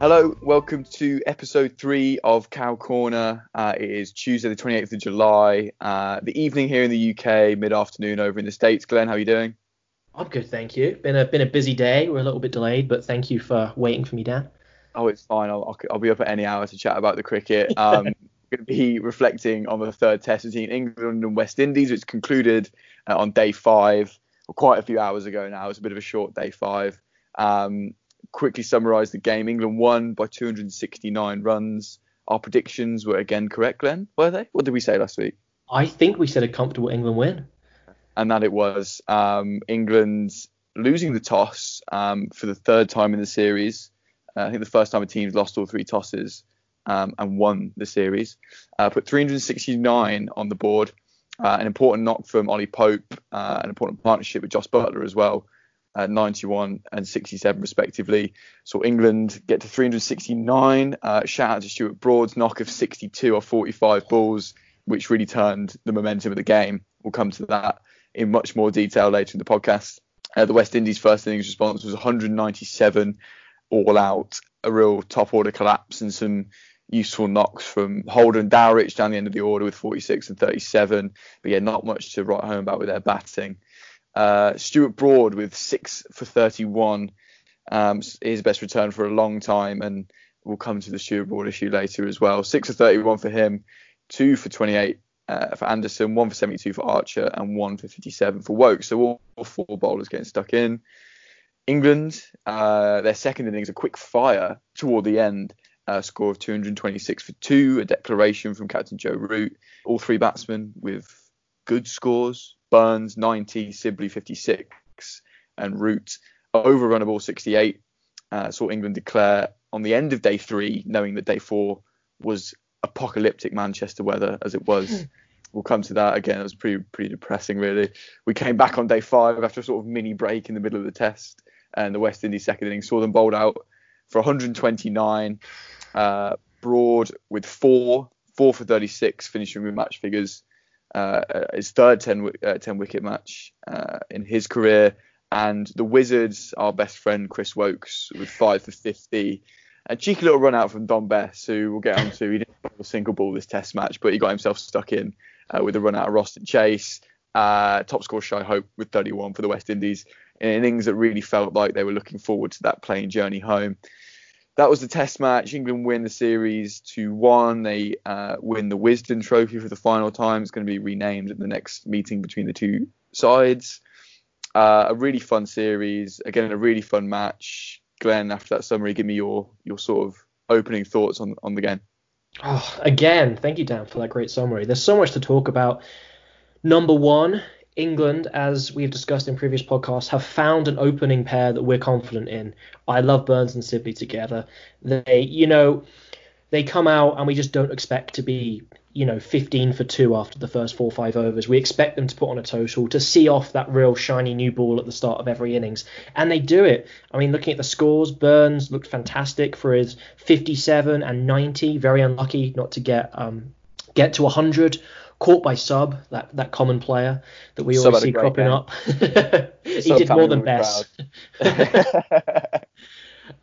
Hello, welcome to episode three of Cow Corner. Uh, it is Tuesday, the 28th of July, uh, the evening here in the UK, mid afternoon over in the States. Glenn, how are you doing? I'm good, thank you. Been a been a busy day. We're a little bit delayed, but thank you for waiting for me, Dan. Oh, it's fine. I'll, I'll be up at any hour to chat about the cricket. Um, going to be reflecting on the third test between England and West Indies, which concluded uh, on day five, or quite a few hours ago now. It's a bit of a short day five. Um, quickly summarise the game. England won by 269 runs. Our predictions were again correct, Glenn. Were they? What did we say last week? I think we said a comfortable England win. And that it was. Um, England losing the toss um, for the third time in the series. Uh, I think the first time a team's lost all three tosses um, and won the series. Uh, put 369 on the board. Uh, an important knock from Ollie Pope, uh, an important partnership with Jos Buttler as well uh, 91 and 67 respectively. Saw England get to 369. Uh, shout out to Stuart Broad's knock of 62 or 45 balls, which really turned the momentum of the game. We'll come to that in much more detail later in the podcast. Uh, the West Indies first innings response was 197 all out, a real top order collapse and some useful knocks from Holder and Dowrich down the end of the order with 46 and 37. But yeah, not much to write home about with their batting. Uh, Stuart Broad with six for 31, um, his best return for a long time, and we'll come to the Stuart Broad issue later as well. Six for 31 for him, two for 28 uh, for Anderson, one for 72 for Archer, and one for 57 for Woakes. So all, all four bowlers getting stuck in. England, uh, their second innings, a quick fire toward the end. Uh, score of 226 for two, a declaration from captain Joe Root. All three batsmen with good scores. Burns 90, Sibley 56, and Root overrunnable 68. Uh, saw England declare on the end of day three, knowing that day four was apocalyptic Manchester weather as it was. Hmm. we'll come to that again. It was pretty pretty depressing, really. We came back on day five after a sort of mini break in the middle of the test, and the West Indies second innings saw them bowled out for 129. Uh, Broad with four, four for 36, finishing with match figures his third 10, uh, 10 wicket match uh, in his career. And the Wizards, our best friend Chris Woakes, with five for 50. A cheeky little run out from Dom Bess, who we'll get onto. He didn't bowl a single ball this test match, but he got himself stuck in uh, with a run out of Roston Chase. Uh, top score Shai Hope with 31 for the West Indies in innings that really felt like they were looking forward to that plane journey home that was the test match. England win the series 2 1. They uh, win the Wisden Trophy for the final time. It's going to be renamed at the next meeting between the two sides. Uh, a really fun series. Again, a really fun match. Glenn, after that summary, give me your your sort of opening thoughts on on the game. Oh, again, thank you, Dan, for that great summary. There's so much to talk about. Number one, England, as we've discussed in previous podcasts, have found an opening pair that we're confident in. I love Burns and Sibley together. They, you know, they come out and we just don't expect to be, you know, 15 for two after the first four or five overs. We expect them to put on a total to see off that real shiny new ball at the start of every innings, and they do it. I mean, looking at the scores, Burns looked fantastic for his 57 and 90. Very unlucky not to get um, get to 100 caught by sub, that, that common player that we always see cropping game. up. he sub did more than Bess.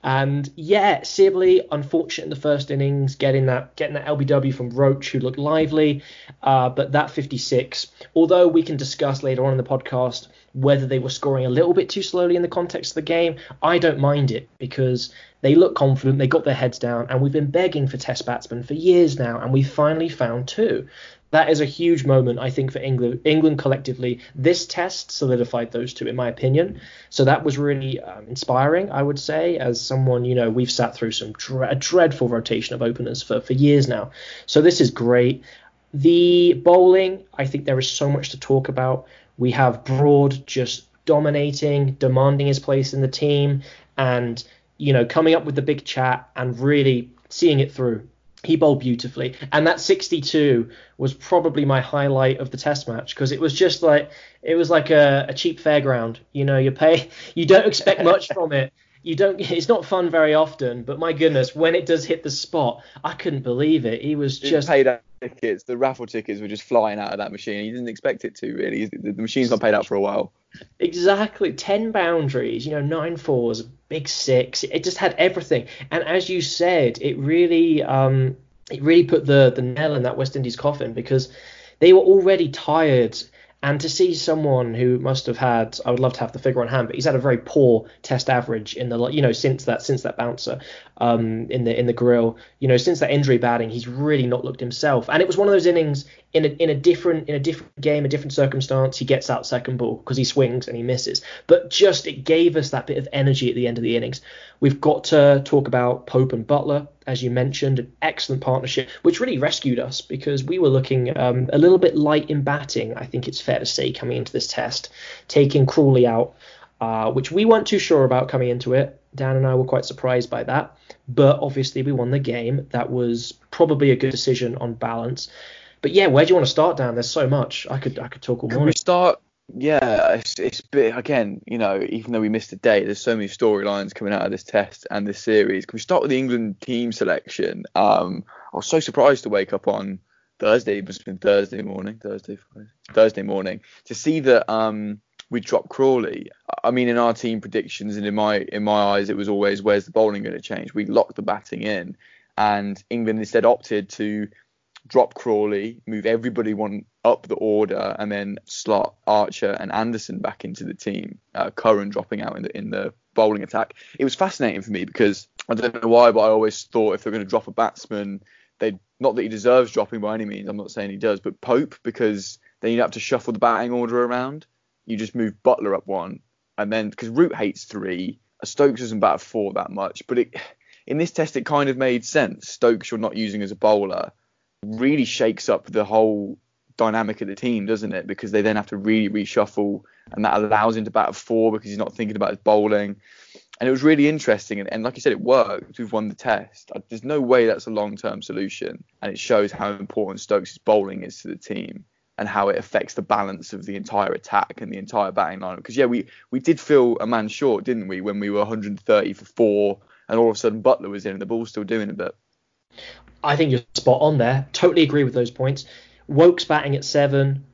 and yeah, Sibley, unfortunate in the first innings, getting that getting that LBW from Roach, who looked lively. Uh, but that 56, although we can discuss later on in the podcast whether they were scoring a little bit too slowly in the context of the game, I don't mind it because they look confident, they got their heads down, and we've been begging for test batsmen for years now, and we finally found two. That is a huge moment, I think, for England. England collectively, this test solidified those two, in my opinion. So that was really um, inspiring, I would say, as someone, you know, we've sat through some dre- dreadful rotation of openers for, for years now. So this is great. The bowling, I think there is so much to talk about. We have Broad just dominating, demanding his place in the team, and, you know, coming up with the big chat and really seeing it through he bowled beautifully. And that 62 was probably my highlight of the test match because it was just like it was like a, a, cheap fairground. You know, you pay you don't expect much from it. You don't it's not fun very often, but my goodness, when it does hit the spot, I couldn't believe it. He was just paid out tickets, the raffle tickets were just flying out of that machine. He didn't expect it to really. The, the machine's not paid out for a while. Exactly. 10 boundaries, you know, nine fours, big six. It just had everything. And as you said, it really um, it really put the, the nail in that West Indies coffin because they were already tired and to see someone who must have had, I would love to have the figure on hand, but he's had a very poor test average in the, you know, since that since that bouncer um, in the in the grill, you know, since that injury batting, he's really not looked himself. And it was one of those innings in a in a different in a different game, a different circumstance. He gets out second ball because he swings and he misses, but just it gave us that bit of energy at the end of the innings. We've got to talk about Pope and Buttler, as you mentioned, an excellent partnership, which really rescued us because we were looking um, a little bit light in batting. I think it's fair to say coming into this test, taking Crawley out, uh, which we weren't too sure about coming into it. Dan and I were quite surprised by that, but obviously we won the game. That was probably a good decision on balance. But yeah, where do you want to start, Dan? There's so much. I could I could talk all morning. Can we start yeah, it's, it's bit, again, you know, even though we missed a day, there's so many storylines coming out of this test and this series. Can we start with the England team selection? Um, I was so surprised to wake up on Thursday, it must have been Thursday morning, Thursday, Friday, Thursday morning, to see that um, we dropped Crawley. I mean, in our team predictions and in my in my eyes, it was always where's the bowling going to change? We locked the batting in, and England instead opted to drop Crawley, move everybody one up the order, and then slot Archer and Anderson back into the team. Uh, Curran dropping out in the in the bowling attack. It was fascinating for me because I don't know why, but I always thought if they're going to drop a batsman, they not that he deserves dropping by any means. I'm not saying he does, but Pope because then you'd have to shuffle the batting order around. You just move Buttler up one, and then because Root hates three, Stokes doesn't bat four that much, but it in this test it kind of made sense. Stokes you're not using as a bowler really shakes up the whole dynamic of the team, doesn't it? Because they then have to really reshuffle, and that allows him to bat at four because he's not thinking about his bowling. And it was really interesting, and, and like you said, it worked. We've won the test. There's no way that's a long-term solution, and it shows how important Stokes' bowling is to the team and how it affects the balance of the entire attack and the entire batting line. Because yeah, we we did feel a man short, didn't we, when we were 130 for four, and all of a sudden Buttler was in, and the ball's still doing a bit. I think you're spot on there. Totally agree with those points. Woakes batting at seven.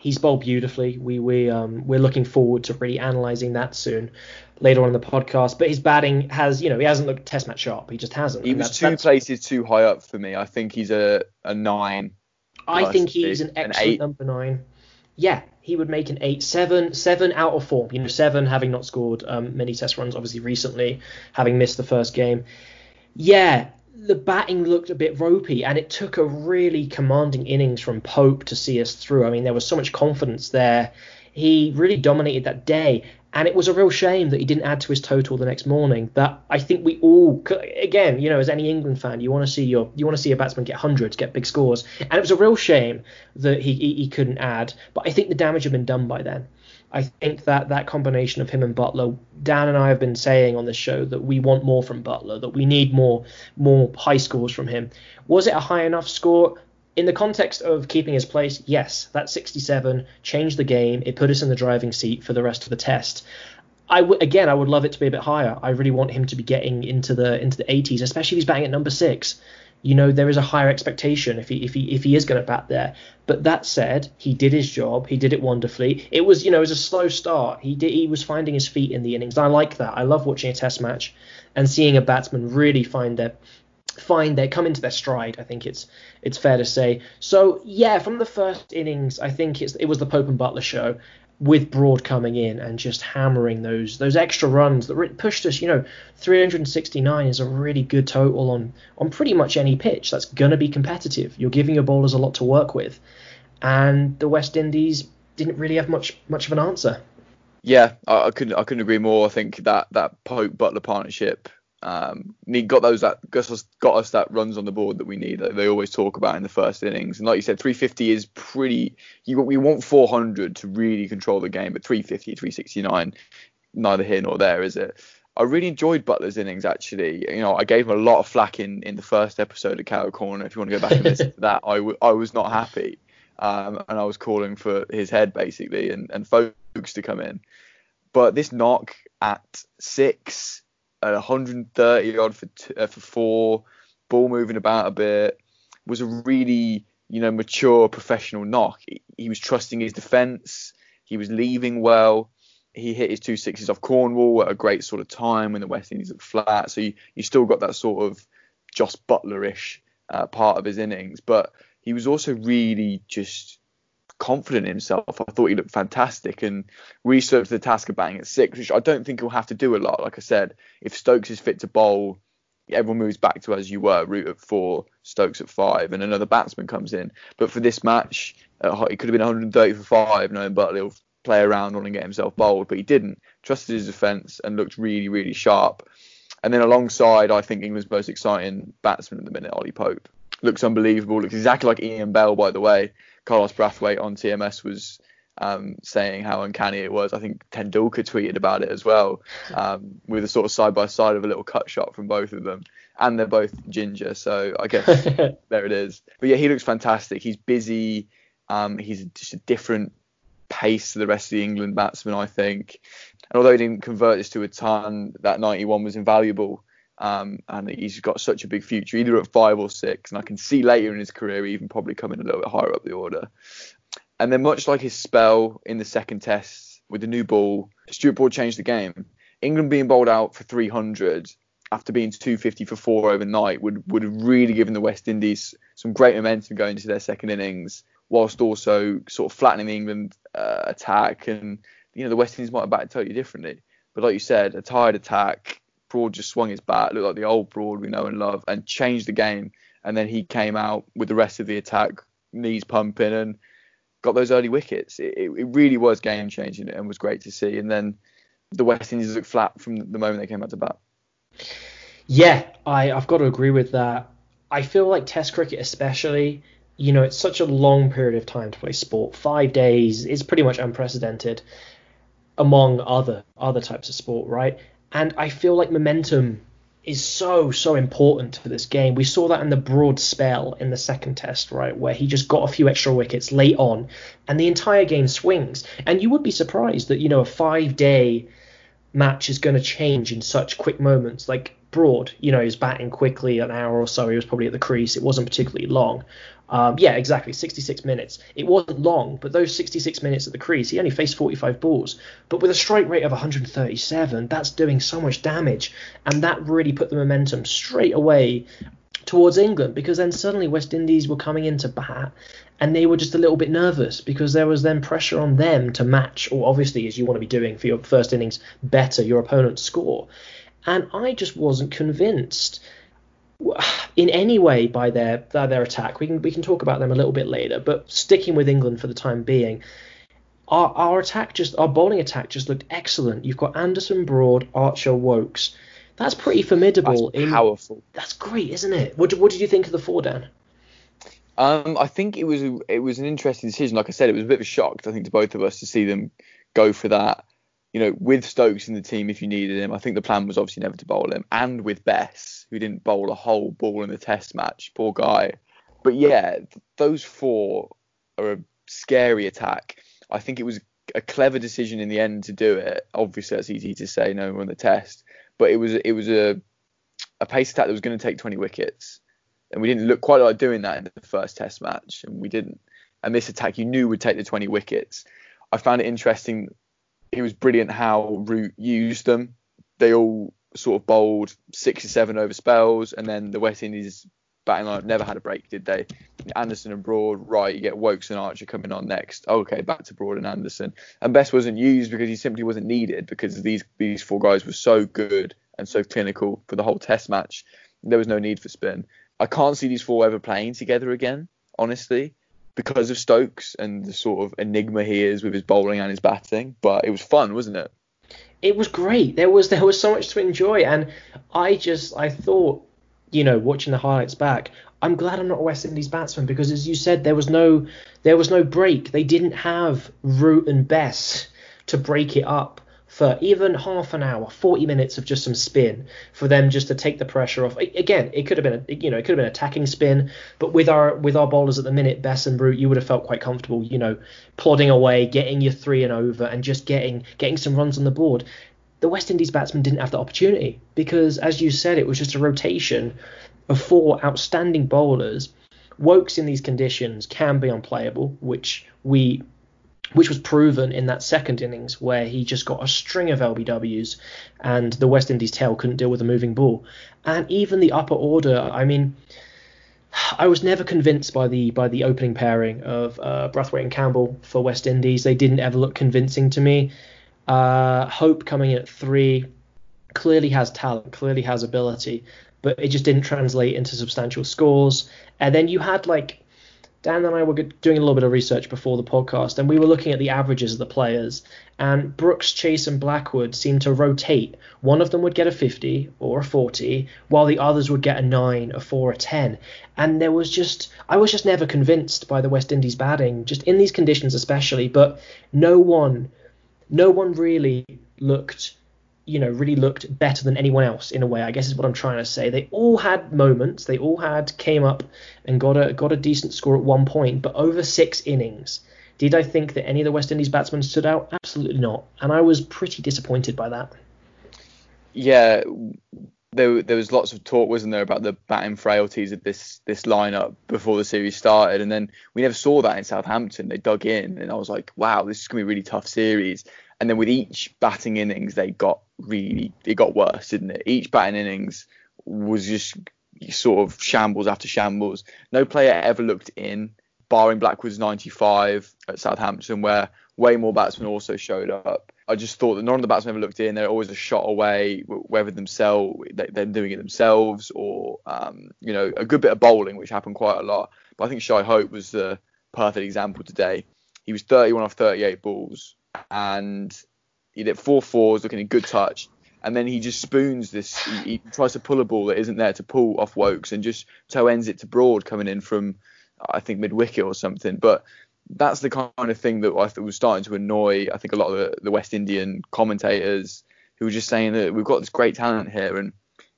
He's bowled beautifully. We we um we're looking forward to really analysing that soon, later on in the podcast. But his batting has you know he hasn't looked test match sharp. He just hasn't. He was that's, two that's... places too high up for me. I think he's a a nine. I think he's an excellent an number nine. Yeah, he would make an eight, seven, seven out of form. You know, seven having not scored um, many test runs, obviously recently, having missed the first game. Yeah, the batting looked a bit ropey, and it took a really commanding innings from Pope to see us through. I mean, there was so much confidence there. He really dominated that day, and it was a real shame that he didn't add to his total the next morning. That I think we all, again, you know, as any England fan, you want to see your you want to see a batsman get hundreds, get big scores, and it was a real shame that he he, he couldn't add. But I think the damage had been done by then. I think that that combination of him and Buttler, Dan and I have been saying on this show that we want more from Buttler, that we need more more high scores from him. Was it a high enough score? In the context of keeping his place, yes, that 67 changed the game. It put us in the driving seat for the rest of the test. I w- again, I would love it to be a bit higher. I really want him to be getting into the into the 80s, especially if he's batting at number six you know there is a higher expectation if he if he if he is going to bat there. But that said, he did his job. He did it wonderfully. It was you know it was a slow start. He did he was finding his feet in the innings. I like that. I love watching a Test match and seeing a batsman really find their find their come into their stride. I think it's it's fair to say. So yeah, from the first innings, I think it's it was the Pope and Buttler show. With Broad coming in and just hammering those those extra runs that pushed us, you know, 369 is a really good total on on pretty much any pitch. That's going to be competitive. You're giving your bowlers a lot to work with, and the West Indies didn't really have much much of an answer. Yeah, I, I couldn't I couldn't agree more. I think that that Pope Buttler partnership um, got those that got us, got us that runs on the board that we need that they always talk about in the first innings. And like you said, 350 is pretty. You we want 400 to really control the game, but 350, 369, neither here nor there, is it? I really enjoyed Buttler's innings actually. You know, I gave him a lot of flack in, in the first episode of Cow Corner. If you want to go back and listen to that, I, w- I was not happy. Um, and I was calling for his head basically and, and Foakes to come in. But this knock at six at 130 odd for uh, for four, ball moving about a bit, was a really you know mature professional knock. He, he was trusting his defence. He was leaving well. He hit his two sixes off Cornwall at a great sort of time when the West Indies looked flat. So you, you still got that sort of Jos Buttler-ish uh, part of his innings, but he was also really just confident in himself. I thought he looked fantastic and researched the task of batting at six, which I don't think he'll have to do a lot. Like I said, if Stokes is fit to bowl, everyone moves back to as you were, Root at four, Stokes at five, and another batsman comes in. But for this match, uh, it could have been 130 for five, knowing Buttler will play around on and get himself bowled, but he didn't. Trusted his defence and looked really, really sharp. And then alongside, I think England's most exciting batsman at the minute, Ollie Pope. Looks unbelievable. Looks exactly like Ian Bell, by the way. Carlos Brathwaite on TMS was um, saying how uncanny it was. I think Tendulkar tweeted about it as well, um, with a sort of side by side of a little cut shot from both of them, and they're both ginger, so I guess there it is. But yeah, he looks fantastic. He's busy. Um, he's just a different pace to the rest of the England batsmen, I think. And although he didn't convert this to a ton, that 91 was invaluable. Um, and he's got such a big future, either at five or six. And I can see later in his career even probably coming a little bit higher up the order. And then, much like his spell in the second test with the new ball, Stuart Broad changed the game. England being bowled out for 300 after being 250 for four overnight would would have really given the West Indies some great momentum going into their second innings, whilst also sort of flattening the England uh, attack. And you know the West Indies might have batted totally differently. But like you said, a tired attack, Broad just swung his bat, looked like the old Broad we know and love, and changed the game. And then he came out with the rest of the attack, knees pumping, and got those early wickets. It, it really was game changing and was great to see. And then the West Indies looked flat from the moment they came out to bat. Yeah, I, I've got to agree with that. I feel like Test cricket, especially, you know, it's such a long period of time to play sport. Five days is pretty much unprecedented among other other types of sport, right? And I feel like momentum is so so important for this game. We saw that in the broad spell in the second test, right, where he just got a few extra wickets late on, and the entire game swings. And you would be surprised that you know a five day match is going to change in such quick moments. Like Broad, you know, he's batting quickly an hour or so. He was probably at the crease. It wasn't particularly long. Um, yeah, exactly. 66 minutes. It wasn't long, but those 66 minutes at the crease, he only faced 45 balls. But with a strike rate of 137, that's doing so much damage. And that really put the momentum straight away towards England because then suddenly West Indies were coming into bat and they were just a little bit nervous because there was then pressure on them to match, or obviously, as you want to be doing for your first innings, better your opponent's score. And I just wasn't convinced in any way by their by their attack. We can we can talk about them a little bit later, but sticking with England for the time being, our our attack just our bowling attack just looked excellent. You've got Anderson, Broad, Archer, Woakes. That's pretty formidable. That's powerful. In, that's great, isn't it? What what did you think of the four, Dan? Um, I think it was it was an interesting decision. Like I said, it was a bit of a shock, I think, to both of us to see them go for that. You know, with Stokes in the team, if you needed him, I think the plan was obviously never to bowl him, and with Bess, who didn't bowl a whole ball in the Test match, poor guy. But yeah, those four are a scary attack. I think it was a clever decision in the end to do it. Obviously, that's easy to say, no, we're on the Test, but it was it was a a pace attack that was going to take 20 wickets and we didn't look quite like doing that in the first Test match, and we didn't. And this attack, you knew would take the 20 wickets. I found it interesting. It was brilliant how Root used them. They all sort of bowled six or seven over spells, and then the West Indies batting line never had a break, did they? Anderson and Broad, right, you get Woakes and Archer coming on next. Okay, back to Broad and Anderson. And Bess wasn't used because he simply wasn't needed because these these four guys were so good and so clinical for the whole test match. There was no need for spin. I can't see these four ever playing together again, honestly, because of Stokes and the sort of enigma he is with his bowling and his batting. But it was fun, wasn't it? It was great. There was there was so much to enjoy, and I just I thought, you know, watching the highlights back, I'm glad I'm not a West Indies batsman because, as you said, there was no there was no break. They didn't have Root and Bess to break it up for even half an hour, 40 minutes of just some spin for them just to take the pressure off. Again, it could have been a, you know it could have been attacking spin, but with our with our bowlers at the minute, Bess and Root, you would have felt quite comfortable, you know, plodding away, getting your three and over, and just getting getting some runs on the board. The West Indies batsmen didn't have the opportunity because, as you said, it was just a rotation of four outstanding bowlers. Woakes in these conditions can be unplayable, which we which was proven in that second innings where he just got a string of LBWs and the West Indies tail couldn't deal with a moving ball. And even the upper order, I mean, I was never convinced by the by the opening pairing of uh, Brathwaite and Campbell for West Indies. They didn't ever look convincing to me. Uh, Hope coming in at three clearly has talent, clearly has ability, but it just didn't translate into substantial scores. And then you had like Dan and I were doing a little bit of research before the podcast, and we were looking at the averages of the players. And Brooks, Chase, and Blackwood seemed to rotate. One of them would get a 50 or a 40, while the others would get a 9, a 4, a 10. And there was just, I was just never convinced by the West Indies batting, just in these conditions especially. But no one, no one really looked you know, really looked better than anyone else in a way. I guess is what I'm trying to say. They all had moments. They all had came up and got a got a decent score at one point, but over six innings, did I think that any of the West Indies batsmen stood out? Absolutely not, and I was pretty disappointed by that. Yeah, there there was lots of talk, wasn't there, about the batting frailties of this this lineup before the series started, and then we never saw that in Southampton. They dug in, and I was like, wow, this is gonna be a really tough series. And then with each batting innings, they got really it got worse, didn't it? Each batting innings was just sort of shambles after shambles. No player ever looked in, barring Blackwood's 95 at Southampton, where way more batsmen also showed up. I just thought that none of the batsmen ever looked in. They're always a shot away, whether themselves they're doing it themselves or um, you know a good bit of bowling, which happened quite a lot. But I think Shai Hope was the perfect example today. He was 31 off 38 balls, and he did four fours, looking in good touch, and then he just spoons this. He, he, tries to pull a ball that isn't there to pull off Woakes and just toe ends it to Broad coming in from I think mid wicket or something. But that's the kind of thing that I was starting to annoy. I think a lot of the, the West Indian commentators who were just saying that we've got this great talent here, and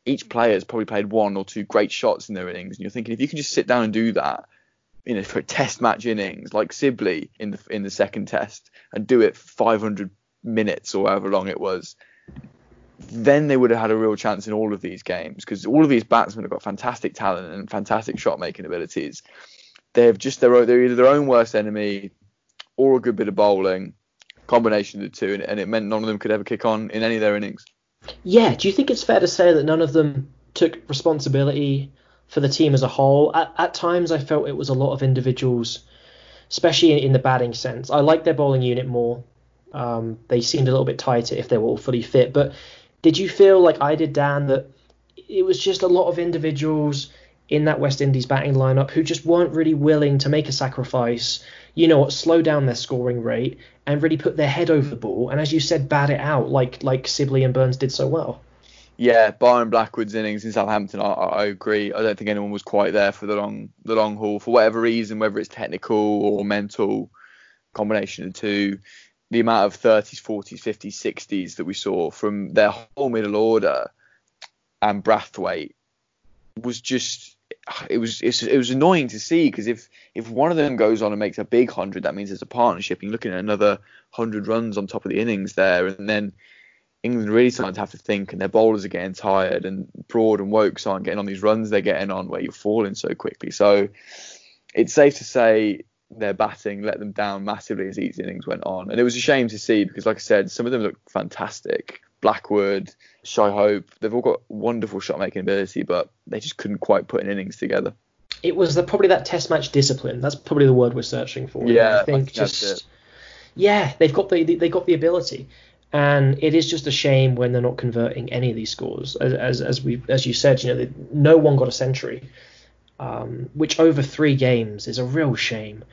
each player has probably played one or two great shots in their innings, and you're thinking if you can just sit down and do that you know, for test match innings like Sibley in the in the second test and do it 500 minutes or however long it was, then they would have had a real chance in all of these games because all of these batsmen have got fantastic talent and fantastic shot making abilities. They've just they're, they're either their own worst enemy or a good bit of bowling, combination of the two, and, and it meant none of them could ever kick on in any of their innings. Yeah, do you think it's fair to say that none of them took responsibility for the team as a whole? At, at times, I felt it was a lot of individuals, especially in, in the batting sense. I like their bowling unit more. Um, they seemed a little bit tighter if they were all fully fit. But did you feel like I did, Dan, that it was just a lot of individuals in that West Indies batting lineup who just weren't really willing to make a sacrifice, you know, slow down their scoring rate and really put their head over the ball and as you said, bat it out like like Sibley and Burns did so well. Yeah, Byron Blackwood's innings in Southampton, I, I, agree. I don't think anyone was quite there for the long the long haul for whatever reason, whether it's technical or mental, combination of the two the amount of 30s, 40s, 50s, 60s that we saw from their whole middle order and Brathwaite was just it was it was annoying to see because if if one of them goes on and makes a big hundred, that means there's a partnership. And you're looking at another hundred runs on top of the innings there, and then England really starting to have to think, and their bowlers are getting tired, and Broad and Woakes aren't getting on these runs they're getting on where you're falling so quickly. So it's safe to say their batting let them down massively as each innings went on. And it was a shame to see because, like I said, some of them looked fantastic. Blackwood, Shai Hope, they've all got wonderful shot making ability, but they just couldn't quite put an innings together. it was the, probably that test match discipline. That's probably the word we're searching for. Yeah, I think, I think just yeah, they've got the they got the ability, and it is just a shame when they're not converting any of these scores. As as, as we as you said, you know, they, no one got a century, um, which over three games is a real shame.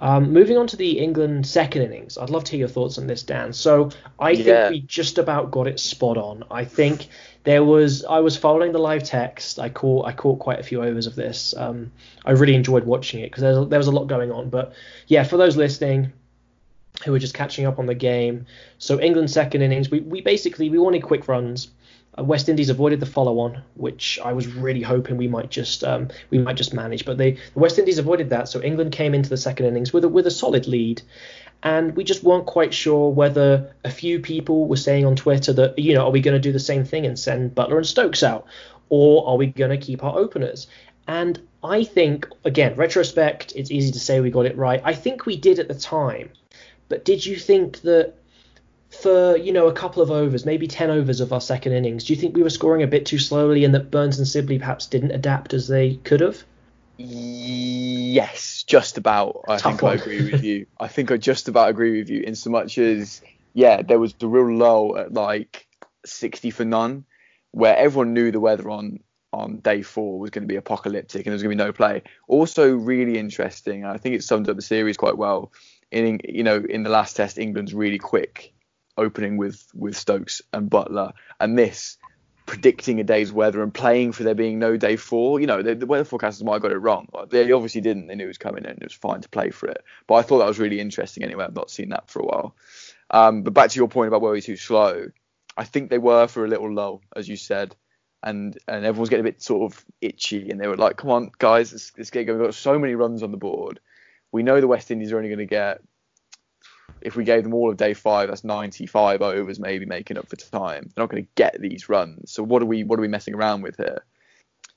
Um, moving on to the England second innings, I'd love to hear your thoughts on this, Dan. So I yeah. think we just about got it spot on. I think there was I was following the live text. I caught I caught quite a few overs of this. Um, I really enjoyed watching it because there was a lot going on. But yeah, for those listening, who were just catching up on the game. So England's second innings, we, we basically we wanted quick runs. Uh, West Indies avoided the follow-on, which I was really hoping we might just um, we might just manage, but they the West Indies avoided that. So England came into the second innings with a, with a solid lead, and we just weren't quite sure whether a few people were saying on Twitter that you know are we going to do the same thing and send Buttler and Stokes out, or are we going to keep our openers? And I think again, retrospect, it's easy to say we got it right. I think we did at the time. But did you think that for you know a couple of overs, maybe ten overs of our second innings, do you think we were scoring a bit too slowly and that Burns and Sibley perhaps didn't adapt as they could have? Yes, just about. I think one. I agree with you. I think I just about agree with you in so much as yeah, there was the real low at like 60 for none, where everyone knew the weather on on day four was going to be apocalyptic and there was going to be no play. Also, really interesting. I think it summed up the series quite well in you know in the last test England's really quick opening with with Stokes and Buttler and this predicting a day's weather and playing for there being no day four. You know, the, the weather forecasters might have got it wrong. They obviously didn't. They knew it was coming and it was fine to play for it. But I thought that was really interesting anyway. I've not seen that for a while. Um, but back to your point about were we too slow, I think they were for a little lull, as you said. And and everyone's getting a bit sort of itchy, and they were like, "Come on, guys, let's, let's get going. We've got so many runs on the board we know the West Indies are only going to get, if we gave them all of day five, that's 95 overs, maybe making up for time. They're not going to get these runs. So what are we what are we messing around with here?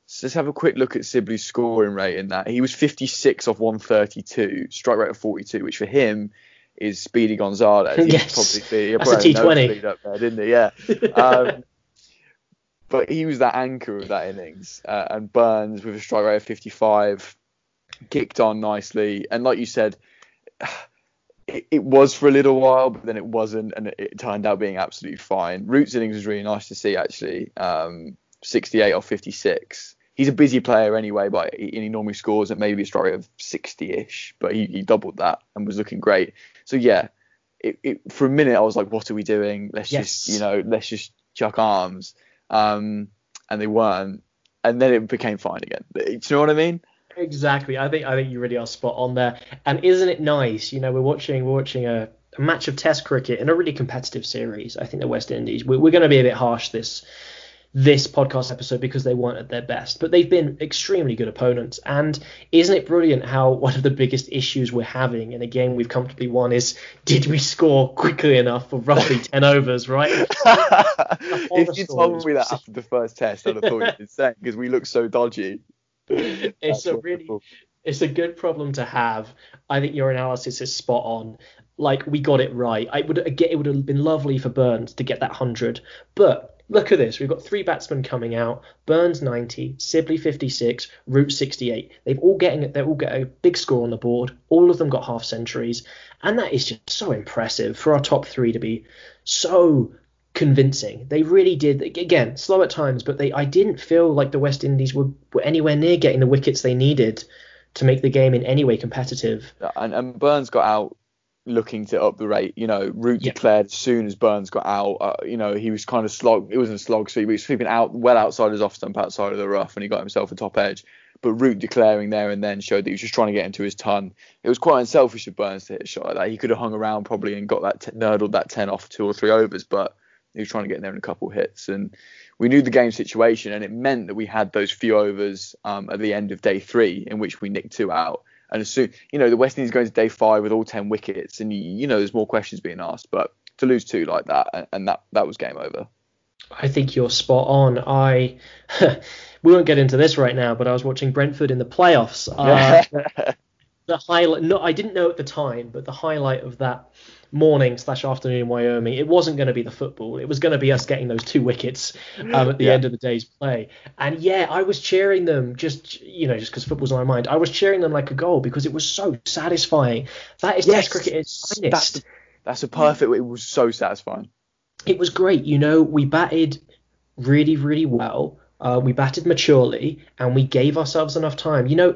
So let's have a quick look at Sibley's scoring rate in that. He was 56 off 132, strike rate of 42, which for him is Speedy Gonzalez. yes, probably that's a T20 up there, didn't he? Yeah. Um, but he was that anchor of that innings. Uh, and Burns with a strike rate of 55 kicked on nicely, and like you said, it, it, was for a little while, but then it wasn't, and it, it, turned out being absolutely fine. Root's innings was really nice to see actually. Um, 68 or 56. He's a busy player anyway, but he, he normally scores at maybe a strike of 60-ish, but he, he doubled that and was looking great. So yeah, it, it, for a minute I was like, what are we doing? Let's yes. just you know, let's just chuck arms. Um, and they weren't, and then it became fine again. Do you know what I mean? Exactly. I think I think you really are spot on there. And isn't it nice? You know, we're watching we're watching a, a match of Test cricket in a really competitive series. I think the West Indies. We're, we're going to be a bit harsh this this podcast episode because they weren't at their best, but they've been extremely good opponents. And isn't it brilliant how one of the biggest issues we're having in a game we've comfortably won is did we score quickly enough for roughly 10 overs, right? if you told me that after the first test, I'd have thought you'd insane because we looked so dodgy. it's a really it's a good problem to have. I think your analysis is spot on. Like we got it right. I would it would have been lovely for Burns to get that hundred, but look at this. We've got three batsmen coming out. Burns 90, Sibley 56, Root 68. They've all getting they all get a big score on the board. All of them got half centuries, and that is just so impressive for our top three to be so convincing. They really did. Again, slow at times, but they I didn't feel like the West Indies were, were anywhere near getting the wickets they needed to make the game in any way competitive. And, and Burns got out looking to up the rate. You know, Root yep. declared as soon as Burns got out. Uh, you know, he was kind of slog. It wasn't a slog sweep. He was sweeping out well outside his off stump, outside of the rough, and he got himself a top edge. But Root declaring there and then showed that he was just trying to get into his ton. It was quite unselfish of Burns to hit a shot like that. He could have hung around probably and got that t- nurdled that ten off two or three overs, but he was trying to get in there in a couple of hits, and we knew the game situation, and it meant that we had those few overs um, at the end of day three in which we nicked two out. And as soon, you know, the West Indies going to day five with all ten wickets, and you, you know, there's more questions being asked, but to lose two like that, and, and that that was game over. I think you're spot on. I we won't get into this right now, but I was watching Brentford in the playoffs. Uh, the highlight, no, I didn't know at the time, but the highlight of that morning slash afternoon in Wyoming, it wasn't going to be the football. It was going to be us getting those two wickets um, at the yeah. end of the day's play. And yeah, I was cheering them just you know just because football's on my mind. I was cheering them like a goal because it was so satisfying. That is yes, Test cricket its finest. That's, that's a perfect. It was so satisfying. It was great. You know, we batted really really well. Uh, we batted maturely and we gave ourselves enough time. You know,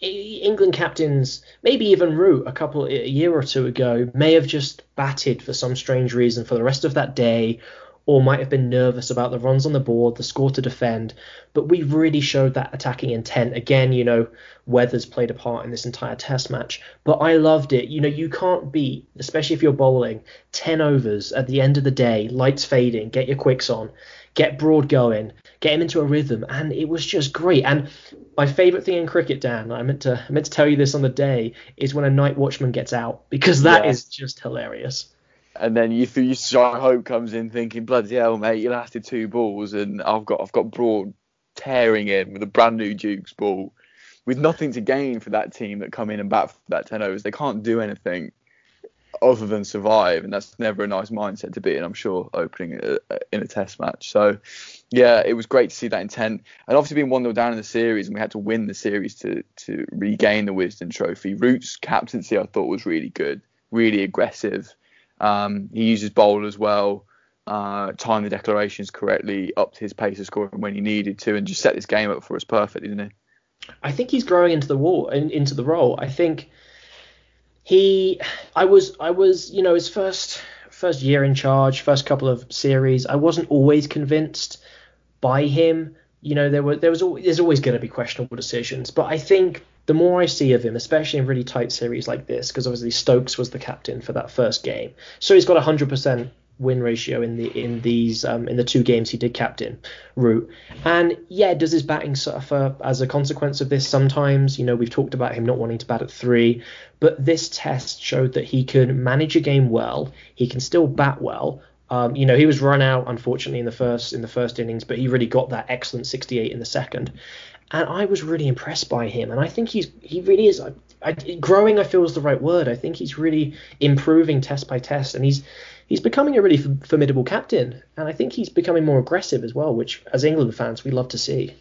England captains, maybe even Root a couple a year or two ago, may have just batted for some strange reason for the rest of that day, or might have been nervous about the runs on the board, the score to defend. But we really showed that attacking intent. Again, you know, weather's played a part in this entire test match, but I loved it. You know, you can't beat, especially if you're bowling, 10 overs at the end of the day, lights fading, get your quicks on, get Broad going, get him into a rhythm, and it was just great. And my favourite thing in cricket, Dan, I meant to I meant to tell you this on the day, is when a night watchman gets out because that yeah. is just hilarious. And then you you Shai Hope comes in thinking, bloody hell, mate, you lasted two balls, and I've got I've got Broad tearing in with a brand new Duke's ball, with nothing to gain for that team that come in and bat for that ten overs. They can't do anything other than survive, and that's never a nice mindset to be in. I'm sure opening a, in a test match. So yeah, it was great to see that intent, and obviously being one 0 down in the series, and we had to win the series to to regain the Wisden Trophy. Root's captaincy I thought was really good, really aggressive. Um, he uses bowl as well. Uh, timed the declarations correctly, upped his pace of scoring when he needed to, and just set this game up for us perfectly, didn't he? I think he's growing into the wall, in, into the role. I think he I was I was you know his first first year in charge, first couple of series, I wasn't always convinced by him. You know there were there was there's always going to be questionable decisions, but I think the more I see of him, especially in really tight series like this, because obviously Stokes was the captain for that first game, so he's got 100% win ratio in the in these um, in the two games he did captain Root. And yeah, does his batting suffer as a consequence of this sometimes? You know, we've talked about him not wanting to bat at three, but this test showed that he can manage a game well. He can still bat well. Um, you know, he was run out unfortunately in the first in the first innings, but he really got that excellent 68 in the second. And I was really impressed by him, and I think he's he really is. I, I, growing, I feel is the right word. I think he's really improving test by test, and he's he's becoming a really formidable captain, and I think he's becoming more aggressive as well, which as England fans we love to see.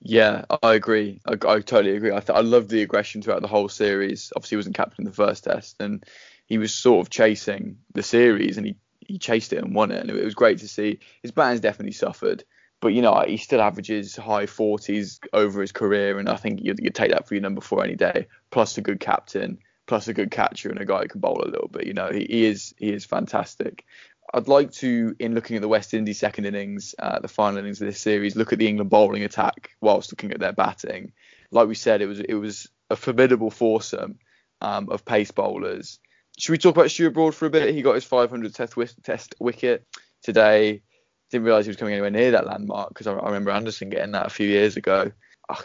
Yeah, I agree. I, I totally agree. I, th- I love the aggression throughout the whole series. Obviously, he wasn't captain in the first test, and he was sort of chasing the series, and he, he chased it and won it, and it, was great to see. His batting's definitely suffered, but you know he still averages high 40s over his career, and I think you'd, you'd take that for your number four any day. Plus a good captain, plus a good catcher and a guy who can bowl a little bit. You know, he, he is he is fantastic. I'd like to, in looking at the West Indies second innings, uh, the final innings of this series, look at the England bowling attack whilst looking at their batting. Like we said, it was it was a formidable foursome um, of pace bowlers. Should we talk about Stuart Broad for a bit? He got his 500 test, test wicket today. Didn't realise he was coming anywhere near that landmark because I, I, remember Anderson getting that a few years ago.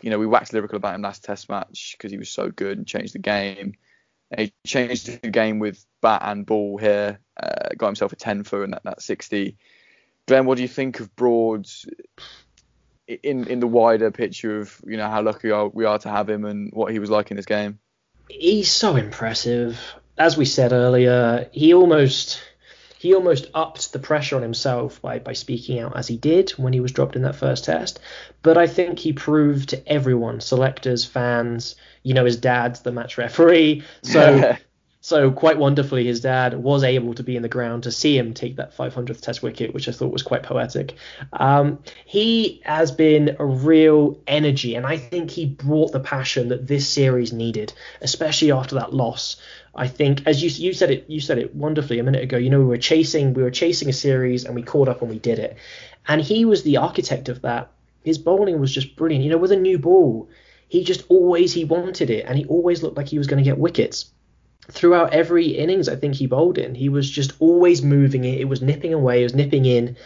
you know, we waxed lyrical about him last test match because he was so good and changed the game. He changed the game with bat and ball here. Uh, got himself a 10 for and that, that 60. Glenn, what do you think of Broad's in in the wider picture of you know how lucky we are, we are to have him and what he was like in this game? He's so impressive. As we said earlier, he almost he almost upped the pressure on himself by, by speaking out as he did when he was dropped in that first test. But I think he proved to everyone, selectors, fans, you know, his dad's the match referee. So so quite wonderfully, his dad was able to be in the ground to see him take that 500th Test wicket, which I thought was quite poetic. Um, he has been a real energy, and I think he brought the passion that this series needed, especially after that loss. I think, as you you said it, you said it wonderfully a minute ago. You know, we were chasing, we were chasing a series, and we caught up and we did it. And he was the architect of that. His bowling was just brilliant. You know, with a new ball, he just always he wanted it, and he always looked like he was going to get wickets throughout every innings I think he bowled in. He was just always moving it. It was nipping away, it was nipping in.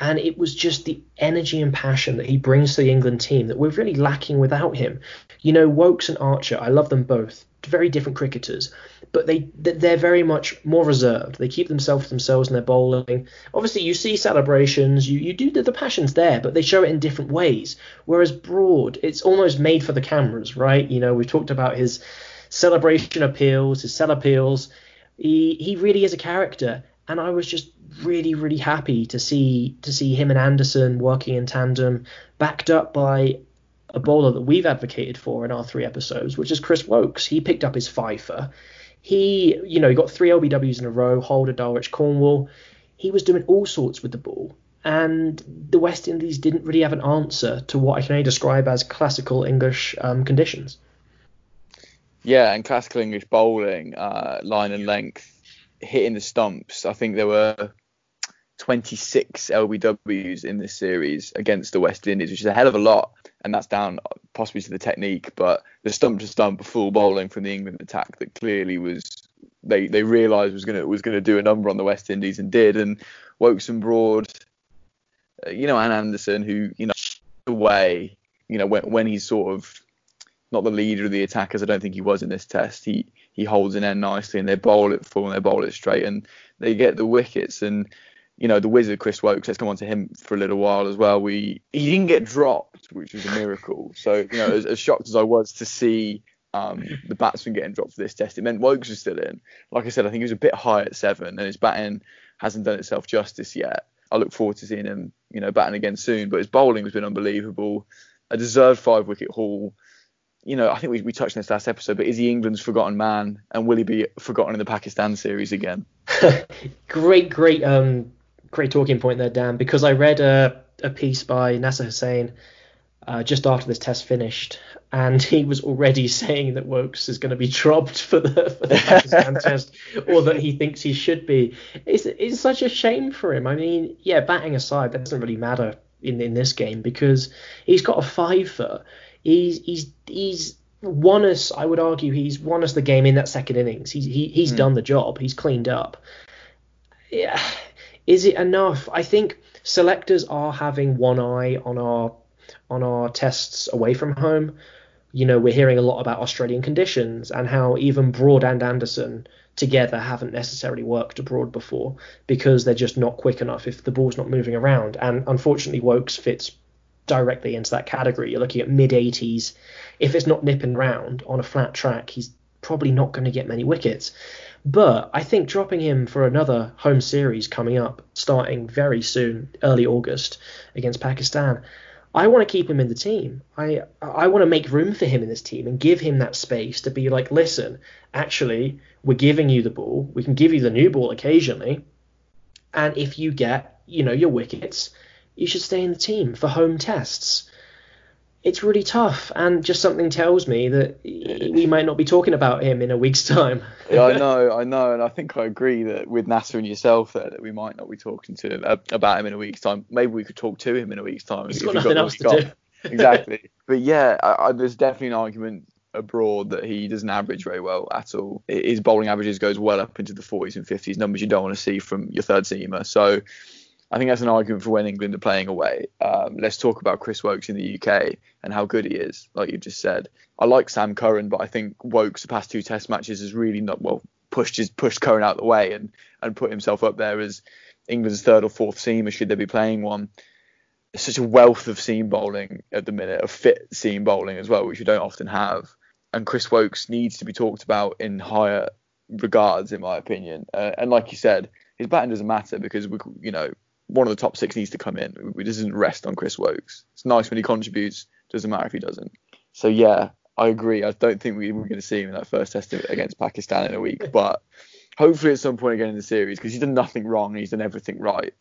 And it was just the energy and passion that he brings to the England team that we're really lacking without him. You know, Woakes and Archer, I love them both. Very different cricketers, but they they're very much more reserved. They keep themselves to themselves in their bowling. Obviously, you see celebrations, you you do the, the passions there, but they show it in different ways. Whereas Broad, it's almost made for the cameras, right? You know, we've talked about his celebration appeals, his sell appeals. He he really is a character, and I was just really really happy to see to see him and Anderson working in tandem, backed up by a bowler that we've advocated for in our three episodes, which is Chris Woakes. He picked up his fifer. He, you know, he got three LBWs in a row, Holder, Dowrich, Cornwall. He was doing all sorts with the ball. And the West Indies didn't really have an answer to what I can only describe as classical English um, conditions. Yeah, and classical English bowling, uh, line and length, hitting the stumps. I think there were 26 LBWs in this series against the West Indies, which is a hell of a lot, and that's down possibly to the technique, but the stump to stump full bowling from the England attack that clearly was they they realised was gonna was gonna do a number on the West Indies and did, and Woakes and Broad, uh, you know, and Anderson who you know away, you know, when when he's sort of not the leader of the attackers, I don't think he was in this test. He he holds an end nicely and they bowl it full and they bowl it straight and they get the wickets and you know, the wizard Chris Woakes. let's come on to him for a little while as well. We he didn't get dropped, which was a miracle. So, you know, as, as shocked as I was to see um, the batsman getting dropped for this test, it meant Woakes was still in. Like I said, I think he was a bit high at seven, and his batting hasn't done itself justice yet. I look forward to seeing him, you know, batting again soon. But his bowling has been unbelievable. A deserved five wicket haul. You know, I think we, we touched on this last episode, but is he England's forgotten man, and will he be forgotten in the Pakistan series again? great, great um, great talking point there, Dan, because I read a, a piece by Nasser Hussain uh, just after this test finished, and he was already saying that Woakes is going to be dropped for the, for the Pakistan test, or that he thinks he should be. It's, it's such a shame for him. I mean, yeah, batting aside, that doesn't really matter in, in this game because he's got a fiver. He's he's he's won us. I would argue he's won us the game in that second innings. He's he, he's mm. done the job. He's cleaned up. Yeah, is it enough? I think selectors are having one eye on our on our tests away from home. You know, we're hearing a lot about Australian conditions and how even Broad and Anderson together haven't necessarily worked abroad before because they're just not quick enough if the ball's not moving around. And unfortunately, Woakes fits directly into that category. You're looking at mid 80s. If it's not nipping round on a flat track, he's probably not going to get many wickets. But I think dropping him for another home series coming up, starting very soon, early August against Pakistan, I want to keep him in the team. I I want to make room for him in this team and give him that space to be like, listen, actually, we're giving you the ball. We can give you the new ball occasionally, and if you get, you know, your wickets, you should stay in the team for home tests it's really tough, and just something tells me that we might not be talking about him in a week's time. yeah, I know, I know, and I think I agree that with Nasser and yourself there, that we might not be talking to him, uh, about him in a week's time. Maybe we could talk to him in a week's time. He's got nothing got else to got. do. exactly, but yeah, I, I, there's definitely an argument abroad that he doesn't average very well at all. His bowling averages goes well up into the 40s and 50s, numbers you don't want to see from your third seamer. So I think that's an argument for when England are playing away. Um, let's talk about Chris Woakes in the UK and how good he is, like you just said. I like Sam Curran, but I think Woakes the past two Test matches has really not well pushed his pushed Curran out of the way and and put himself up there as England's third or fourth seamer should they be playing one. There's such a wealth of seam bowling at the minute, of fit seam bowling as well, which you don't often have. And Chris Woakes needs to be talked about in higher regards, in my opinion. Uh, and like you said, his batting doesn't matter because we, you know, one of the top six needs to come in. It doesn't rest on Chris Woakes. It's nice when he contributes. Doesn't matter if he doesn't. So yeah, I agree. I don't think we, we're going to see him in that first test against Pakistan in a week, but hopefully at some point again in the series because he's done nothing wrong and he's done everything right.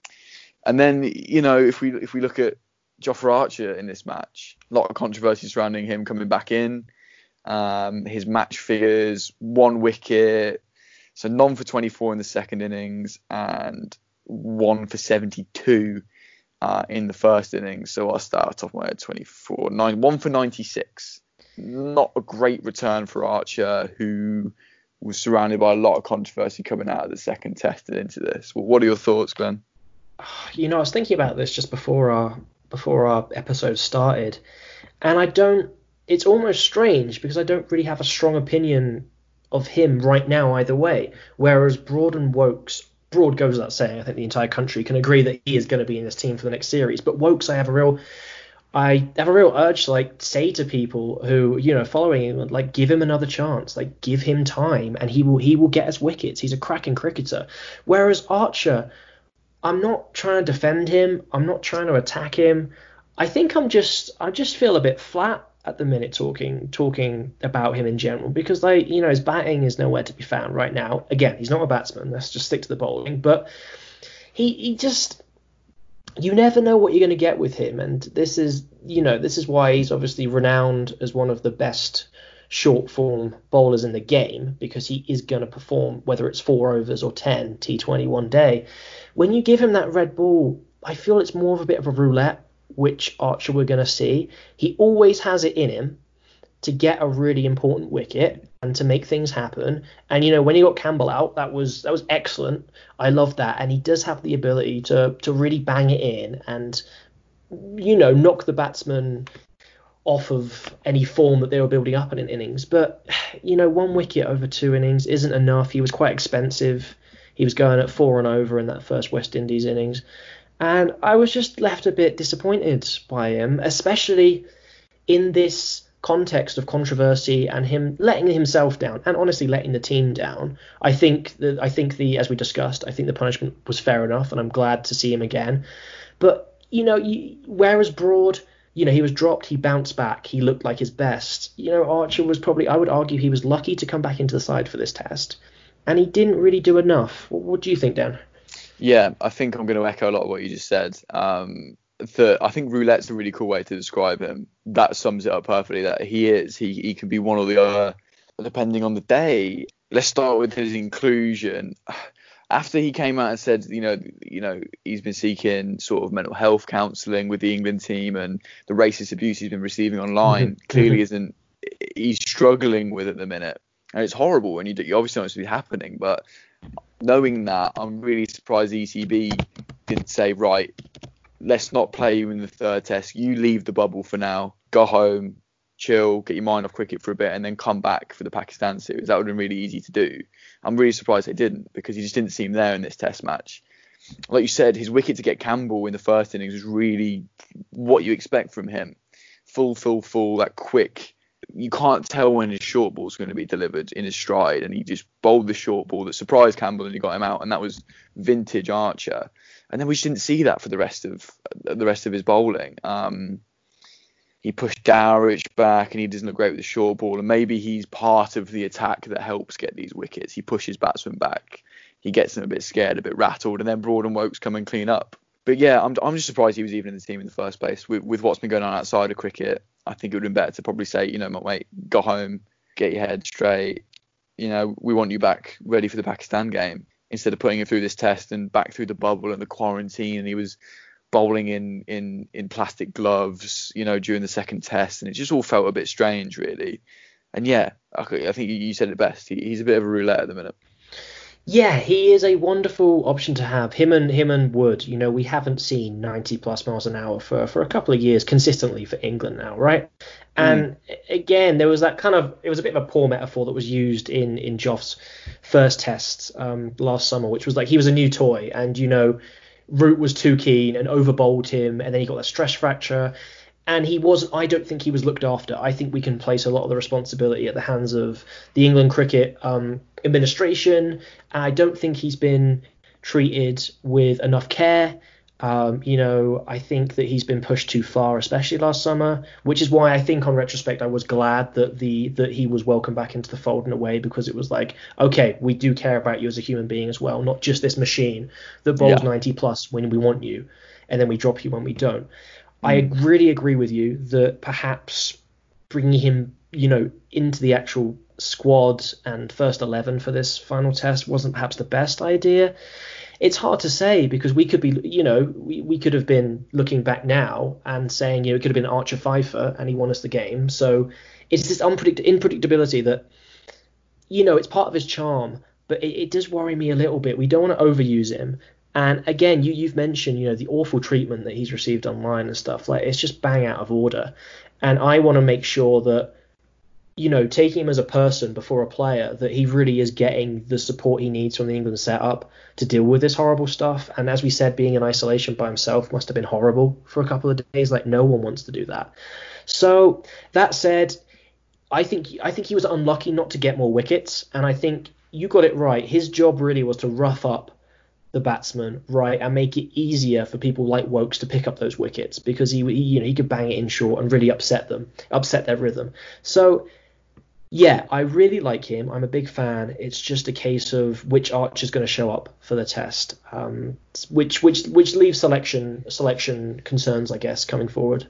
And then you know if we if we look at Jofra Archer in this match, a lot of controversy surrounding him coming back in. Um, his match figures, one wicket, so none for 24 in the second innings, and one for 72 uh, in the first innings. So I'll start off top of my head 24, nine, one for 96. Not a great return for Archer, who was surrounded by a lot of controversy coming out of the second test and into this. What are your thoughts, Glenn? You know, I was thinking about this just before our before our episode started, and I don't. It's almost strange because I don't really have a strong opinion of him right now either way. Whereas Broad and Woakes broad goes without saying. I think the entire country can agree that he is going to be in this team for the next series. But Woakes, I have a real, I have a real urge to like say to people who you know following him like give him another chance, like give him time, and he will he will get us wickets. He's a cracking cricketer. Whereas Archer, I'm not trying to defend him. I'm not trying to attack him. I think I'm just I just feel a bit flat at the minute talking talking about him in general because like you know his batting is nowhere to be found right now. Again, he's not a batsman. Let's just stick to the bowling, but he he just you never know what you're going to get with him, and this is you know this is why he's obviously renowned as one of the best short form bowlers in the game because he is going to perform whether it's four overs or 10 T20 one day. When you give him that red ball, I feel it's more of a bit of a roulette which Archer we're going to see. He always has it in him to get a really important wicket and to make things happen. And you know, when he got Campbell out, that was that was excellent. I love that, and he does have the ability to to really bang it in and you know knock the batsman off of any form that they were building up in an innings. But you know, one wicket over two innings isn't enough. He was quite expensive. He was going at four and over in that first West Indies innings. And I was just left a bit disappointed by him, especially in this context of controversy and him letting himself down and honestly letting the team down. I think that I think the as we discussed, I think the punishment was fair enough, and I'm glad to see him again. But you know, you, whereas Broad, you know, he was dropped, he bounced back, he looked like his best. You know, Archer was probably, I would argue, he was lucky to come back into the side for this test, and he didn't really do enough. What, what do you think, Dan? Yeah, I think I'm going to echo a lot of what you just said. Um, the, I think roulette's a really cool way to describe him. That sums it up perfectly. That he is. He he can be one or the other, depending on the day. Let's start with his inclusion. After he came out and said, you know, you know, he's been seeking sort of mental health counselling with the England team, and the racist abuse he's been receiving online mm-hmm. clearly isn't. He's struggling with at the minute, and it's horrible. And you, you obviously know it's be happening, but knowing that, I'm really surprised ECB didn't say, right, let's not play you in the third test. You leave the bubble for now. Go home, chill, get your mind off cricket for a bit, and then come back for the Pakistan series. That would have been really easy to do. I'm really surprised they didn't because he just didn't seem there in this test match. Like you said, his wicket to get Campbell in the first innings was really what you expect from him. Full, full, full, that quick you can't tell when his short ball is going to be delivered in his stride, and he just bowled the short ball that surprised Campbell and he got him out, and that was vintage Archer. And then we just didn't see that for the rest of the rest of his bowling. Um, he pushed Dowrich back, and he doesn't look great with the short ball, and maybe he's part of the attack that helps get these wickets. He pushes batsmen back, he gets them a bit scared, a bit rattled, and then Broad and Woakes come and clean up. But yeah, I'm, I'm just surprised he was even in the team in the first place with, with what's been going on outside of cricket. I think it would have been better to probably say, you know, mate, go home, get your head straight. You know, we want you back ready for the Pakistan game instead of putting him through this test and back through the bubble and the quarantine. And he was bowling in in in plastic gloves, you know, during the second test, and it just all felt a bit strange, really. And yeah, I, think you said it best. He, he's a bit of a roulette at the minute. Yeah, he is a wonderful option to have. Him and him and Wood. You know, we haven't seen 90 plus miles an hour for for a couple of years consistently for England now, right? And mm. again, there was that kind of it was a bit of a poor metaphor that was used in in Jouff's first test um, last summer, which was like he was a new toy, and you know, Root was too keen and overbowled him, and then he got a stress fracture and he was I don't think he was looked after. I think we can place a lot of the responsibility at the hands of the England cricket um, administration. I don't think he's been treated with enough care. Um, you know, I think that he's been pushed too far, especially last summer, which is why I think, on retrospect, I was glad that the that he was welcomed back into the fold in a way because it was like, okay, we do care about you as a human being as well, not just this machine that bowls yeah. 90 plus when we want you, and then we drop you when we don't. I hmm. really agree with you that perhaps bringing him, you know, into the actual squad and first 11 for this final test wasn't perhaps the best idea. It's hard to say because we could be, you know, we, we could have been looking back now and saying, you know, it could have been Archer fifer and he won us the game. So it's this unpredict- unpredictability that, you know, it's part of his charm, but it, it does worry me a little bit. We don't want to overuse him. And again, you you've mentioned you know the awful treatment that he's received online and stuff like it's just bang out of order. And I want to make sure that you know, taking him as a person before a player, that he really is getting the support he needs from the England setup to deal with this horrible stuff. And as we said, being in isolation by himself must have been horrible for a couple of days. Like no one wants to do that. So that said, I think I think he was unlucky not to get more wickets, and I think you got it right. His job really was to rough up the batsman right and make it easier for people like Woakes to pick up those wickets because he, he you know he could bang it in short and really upset them, upset their rhythm. So yeah, I really like him. I'm a big fan. It's just a case of which archer is going to show up for the test, um, which which which leaves selection selection concerns, I guess, coming forward.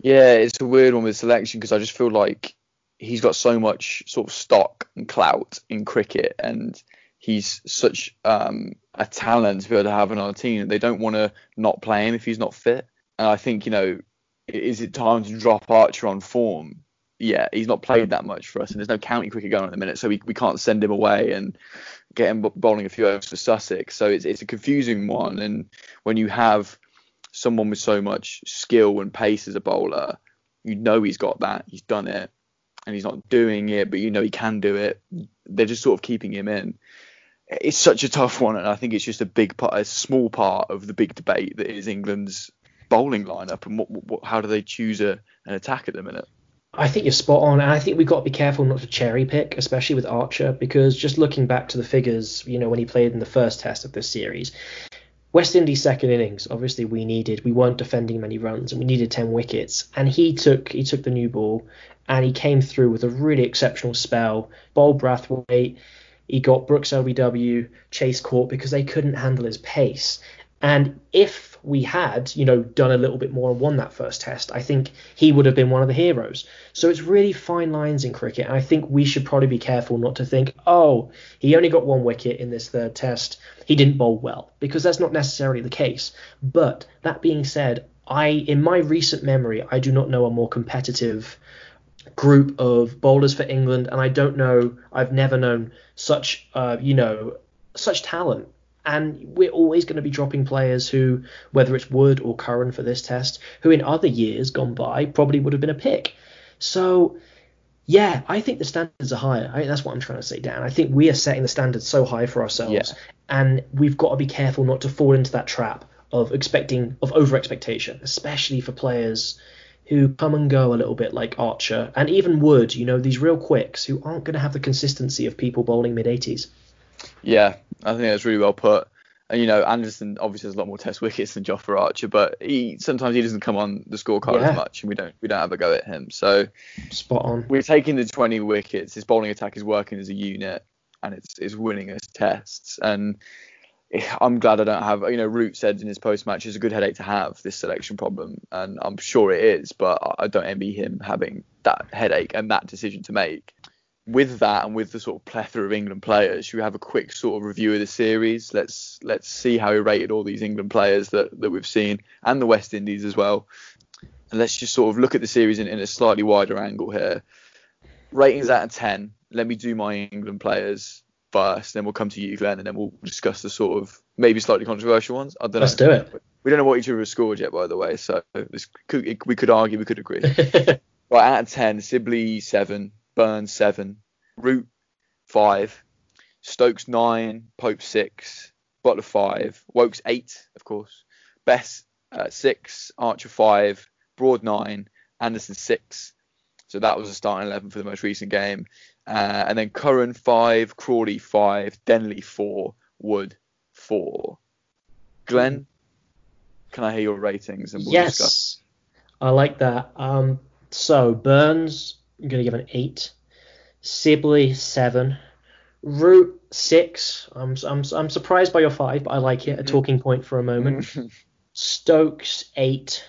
Yeah, it's a weird one with selection because I just feel like he's got so much sort of stock and clout in cricket, and he's such um, a talent to be able to have on our team. They don't want to not play him if he's not fit. And I think you know, is it time to drop Archer on form? Yeah, he's not played that much for us, and there's no county cricket going on at the minute, so we, we can't send him away and get him bowling a few overs for Sussex. So it's it's a confusing one, and when you have someone with so much skill and pace as a bowler, you know he's got that, he's done it, and he's not doing it, but you know he can do it. They're just sort of keeping him in. It's such a tough one, and I think it's just a big part, a small part of the big debate that is England's bowling lineup and what, what how do they choose a, an attack at the minute. I think you're spot on, and I think we've got to be careful not to cherry pick, especially with Archer, because just looking back to the figures, you know, when he played in the first test of this series, West Indies second innings, obviously we needed, we weren't defending many runs, and we needed ten wickets, and he took he took the new ball, and he came through with a really exceptional spell. Bowl Brathwaite, he got Brooks LBW, Chase caught because they couldn't handle his pace, and if we had, you know, done a little bit more and won that first test, I think he would have been one of the heroes. So it's really fine lines in cricket, and I think we should probably be careful not to think, oh, he only got one wicket in this third test, he didn't bowl well, because that's not necessarily the case. But that being said, I, in my recent memory, I do not know a more competitive group of bowlers for England, and I don't know, I've never known such, uh, you know, such talent and we're always going to be dropping players who, whether it's Wood or Curran for this test, who in other years gone by probably would have been a pick. So, yeah, I think the standards are higher. I that's what I'm trying to say, Dan. I think we are setting the standards so high for ourselves, yeah. and we've got to be careful not to fall into that trap of expecting of over expectation, especially for players who come and go a little bit like Archer and even Wood. You know, these real quicks who aren't going to have the consistency of people bowling mid 80s. Yeah, I think that's really well put. And you know, Anderson obviously has a lot more test wickets than Jofra Archer, but he sometimes he doesn't come on the scorecard yeah. as much, and we don't we don't have a go at him. So spot on. We're taking the 20 wickets. His bowling attack is working as a unit, and it's it's winning us tests. And eh, I'm glad I don't have. You know, Root said in his post match, it's a good headache to have this selection problem, and I'm sure it is. But I don't envy him having that headache and that decision to make with that and with the sort of plethora of England players, should we have a quick sort of review of the series? Let's let's see how he rated all these England players that, that we've seen and the West Indies as well. And let's just sort of look at the series in, in a slightly wider angle here. Ratings out of 10. Let me do my England players first, then we'll come to you, Glenn, and then we'll discuss the sort of maybe slightly controversial ones. I don't Let's know. Let's do it. We don't know what each other have scored yet, by the way, so this could, we could argue, we could agree. right, out of 10, Sibley 7, Burns seven, Root five, Stokes nine, Pope six, Buttler five, Woakes eight, of course, Bess uh, six, Archer five, Broad nine, Anderson six. So that was the starting eleven for the most recent game. Uh, and then Curran five, Crawley five, Denley four, Wood four. Glenn, can I hear your ratings and we'll yes, discuss? I like that. Um, so Burns I'm going to give an 8. Sibley, 7. Root, 6. I'm, I'm, I'm surprised by your 5, but I like it. A mm-hmm. talking point for a moment. Mm-hmm. Stokes, 8.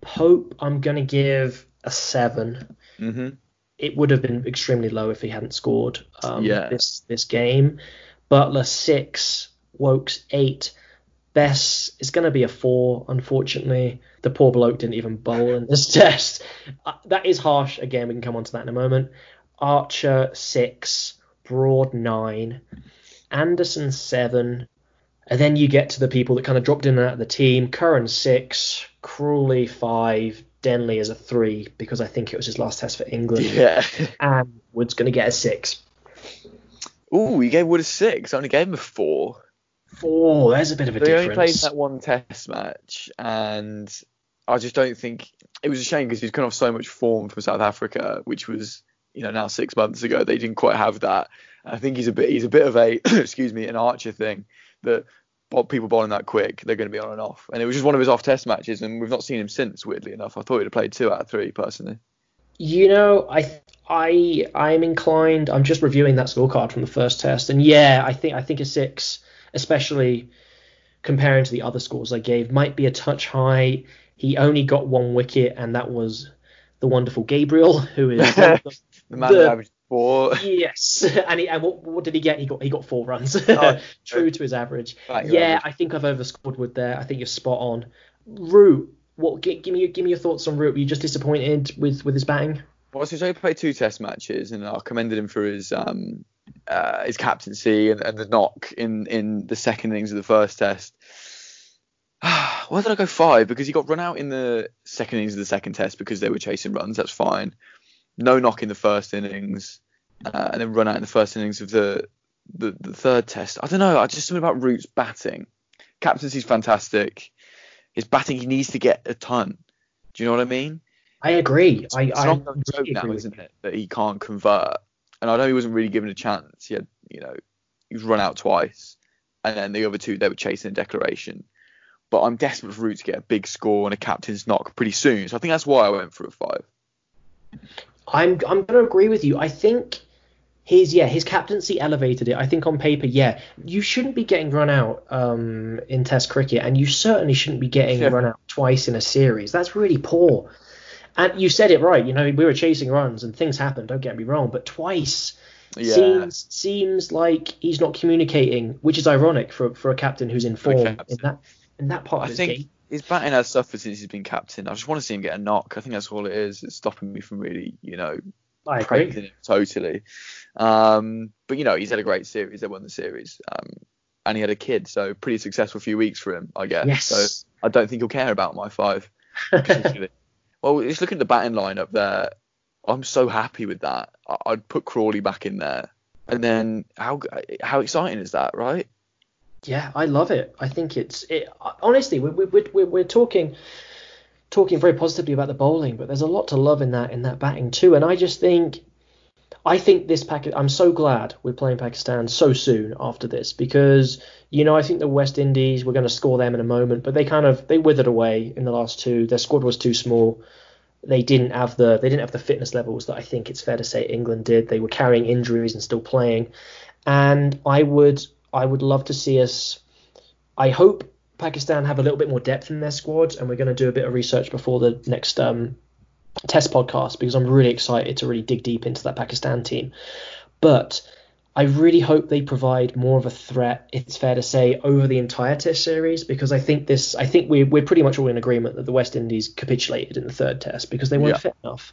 Pope, I'm going to give a 7. Mm-hmm. It would have been extremely low if he hadn't scored um, yeah. this, this game. Buttler, 6. Woakes, 8. Bess is going to be a four, unfortunately. The poor bloke didn't even bowl in this test. Uh, that is harsh. Again, we can come on to that in a moment. Archer, six. Broad, nine. Anderson, seven. And then you get to the people that kind of dropped in and out of the team. Curran, six. Crawley, five. Denley as a three because I think it was his last test for England. Yeah. And Wood's going to get a six. Ooh, you gave Wood a six. I only gave him a four. Four. There's a bit of a They difference. only played that one test match, and I just don't think it was a shame because he's come off so much form from South Africa, which was you know now six months ago. They didn't quite have that. I think he's a bit he's a bit of a excuse me an Archer thing that people bowling that quick they're going to be on and off. And it was just one of his off test matches, and we've not seen him since. Weirdly enough, I thought he'd have played two out of three personally. You know, I I I'm inclined. I'm just reviewing that scorecard from the first test, and yeah, I think I think a six, especially comparing to the other scores I gave, might be a touch high. He only got one wicket, and that was the wonderful Gabriel, who is the- The man The- that averaged four. yes, and he, and what, what did he get? He got he got four runs, Oh, true to his average. Right, Yeah, average. I think I've overscored Wood there. I think you're spot on. Root, what? Give, give me your- give me your thoughts on Root. Were you just disappointed with with his batting? Well, so he's only played two Test matches, and I commended him for his um uh, his captaincy and, and the knock in in the second innings of the first Test. Why did I go five? Because he got run out in the second innings of the second Test because they were chasing runs. That's fine. No knock in the first innings, uh, and then run out in the first innings of the, the the third Test. I don't know. I just something about Root's batting. Captaincy's fantastic. His batting, he needs to get a ton. Do you know what I mean? I agree. I, it's I an ongoing joke really now, agree isn't it, that he can't convert? And I know he wasn't really given a chance. He had, you know, he was run out twice, and then the other two they were chasing a declaration. But I'm desperate for Root to get a big score and a captain's knock pretty soon. So I think that's why I went for a five. I'm I'm going to agree with you. I think his yeah his captaincy elevated it. I think on paper yeah you shouldn't be getting run out um, in Test cricket, and you certainly shouldn't be getting Yeah. run out twice in a series. That's really poor. And you said it right. You know we were chasing runs and things happened. Don't get me wrong, but twice Yeah. seems seems like he's not communicating, which is ironic for for a captain who's in form in that in that part of I his think game. his batting has suffered since he's been captain. I just want to see him get a knock. I think that's all it is. It's stopping me from really, you know, I agree. praising him totally. Um, but you know, he's had a great series. They won the series, um, and he had a kid, so pretty successful few weeks for him, I guess. Yes. So I don't think he'll care about my five. well, just looking at the batting line up there, I'm so happy with that. I'd put Crawley back in there, and then how how exciting is that, right? Yeah, I love it. I think it's it. Honestly, we're we're we're, we're talking talking very positively about the bowling, but there's a lot to love in that in that batting too. And I just think, I think this packet. I'm so glad we're playing Pakistan so soon after this because you know I think the West Indies we're going to score them in a moment, but they kind of they withered away in the last two. Their squad was too small. They didn't have the they didn't have the fitness levels that I think it's fair to say England did. They were carrying injuries and still playing, and I would I would love to see us. I hope Pakistan have a little bit more depth in their squad, and we're going to do a bit of research before the next um, test podcast because I'm really excited to really dig deep into that Pakistan team. But I really hope they provide more of a threat, if it's fair to say, over the entire test series because I think this I think we we're pretty much all in agreement that the West Indies capitulated in the third test because they weren't Yeah. fit enough.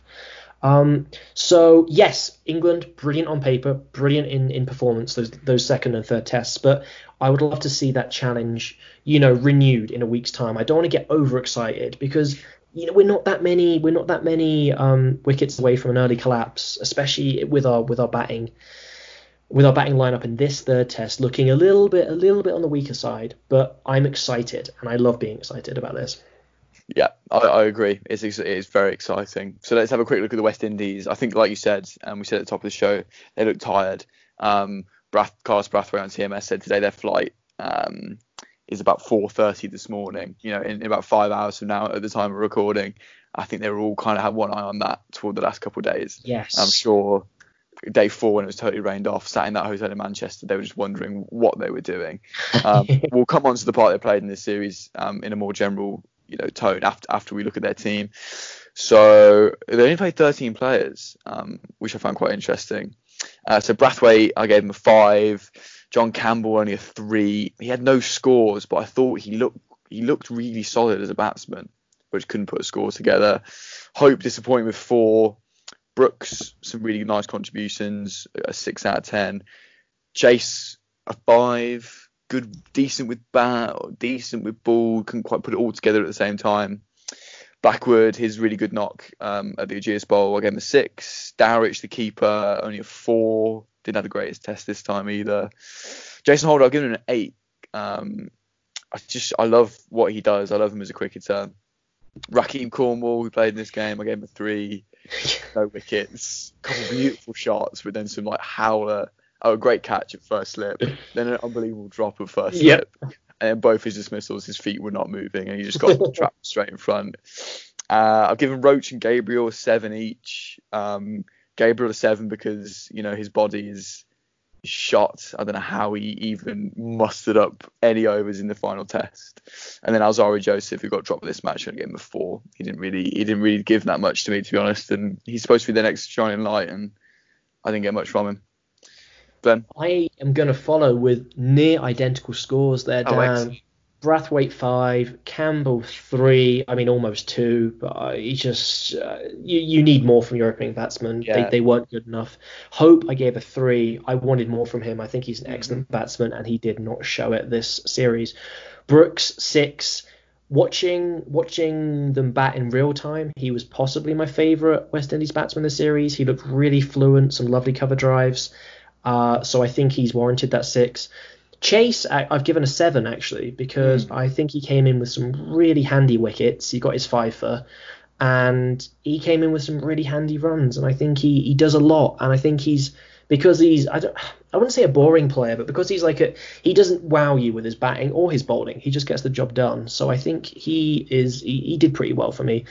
Um, so yes, England brilliant on paper, brilliant in, in performance those those second and third tests, but I would love to see that challenge, you know, renewed in a week's time. I don't want to get overexcited because you know we're not that many we're not that many um, wickets away from an early collapse, especially with our with our batting with our batting lineup in this third test looking a little bit a little bit on the weaker side. But I'm excited and I love being excited about this. Yeah, I, I agree. It's it's very exciting. So let's have a quick look at the West Indies. I think, like you said, and we said at the top of the show, they look tired. Um, Brath, Carlos Brathwaite on TMS said today their flight um, is about 4:30 this morning. You know, in, in about five hours from now at the time of recording. I think they were all kind of had one eye on that toward the last couple of days. Yes. I'm sure day four when it was totally rained off, sat in that hotel in Manchester, they were just wondering what they were doing. Um, we'll come on to the part they played in this series um, in a more general, you know, tone after after we look at their team. So they only played 13 players, um, which I found quite interesting. Uh, so Brathwaite, I gave him a five. John Campbell only a three. He had no scores, but I thought he looked he looked really solid as a batsman, but couldn't put a score together. Hope disappointing with four. Brooks, some really nice contributions, a six out of ten. Chase, a five. Good, decent with bat, decent with ball. Couldn't quite put it all together at the same time. Blackwood, his really good knock um, at the Ageas Bowl. Gave him a six. Dowrich, the keeper, only a four. Didn't have the greatest test this time either. Jason Holder, I'll give him an eight. Um, I just I love what he does. I love him as a cricketer. Rahkeem Cornwall, who played in this game, I gave him a three. No wickets, couple of beautiful shots, but then some like howler. Oh, a great catch at first slip, then an unbelievable drop at first Yep. slip, and then both his dismissals, his feet were not moving, and he just got trapped straight in front. Uh, I've given Roach and Gabriel a seven each. Um, Gabriel a seven because you know his body is shot. I don't know how he even mustered up any overs in the final test. And then Alzarri Joseph, who got dropped this match, I gave him a four. He didn't really he didn't really give that much to me to be honest. And he's supposed to be the next shining light, and I didn't get much from him. Ben, I am going to follow with near identical scores there, Oh, Dan. excellent. Brathwaite five, Campbell three. I mean, almost two, but uh, you just uh, you you need more from your opening batsman. Yeah. They they weren't good enough. Hope I gave a three. I wanted more from him. I think he's an excellent batsman, and he did not show it this series. Brooks six. Watching watching them bat in real time, he was possibly my favourite West Indies batsman this series. He looked really fluent, some lovely cover drives. Uh, so I think he's warranted that six. Chase, I, I've given a seven actually because hmm. I think he came in with some really handy wickets. He got his fifer, and he came in with some really handy runs. And I think he he does a lot. And I think he's because he's I don't I wouldn't say a boring player, but because he's like a he doesn't wow you with his batting or his bowling. He just gets the job done. So I think he is he, he did pretty well for me.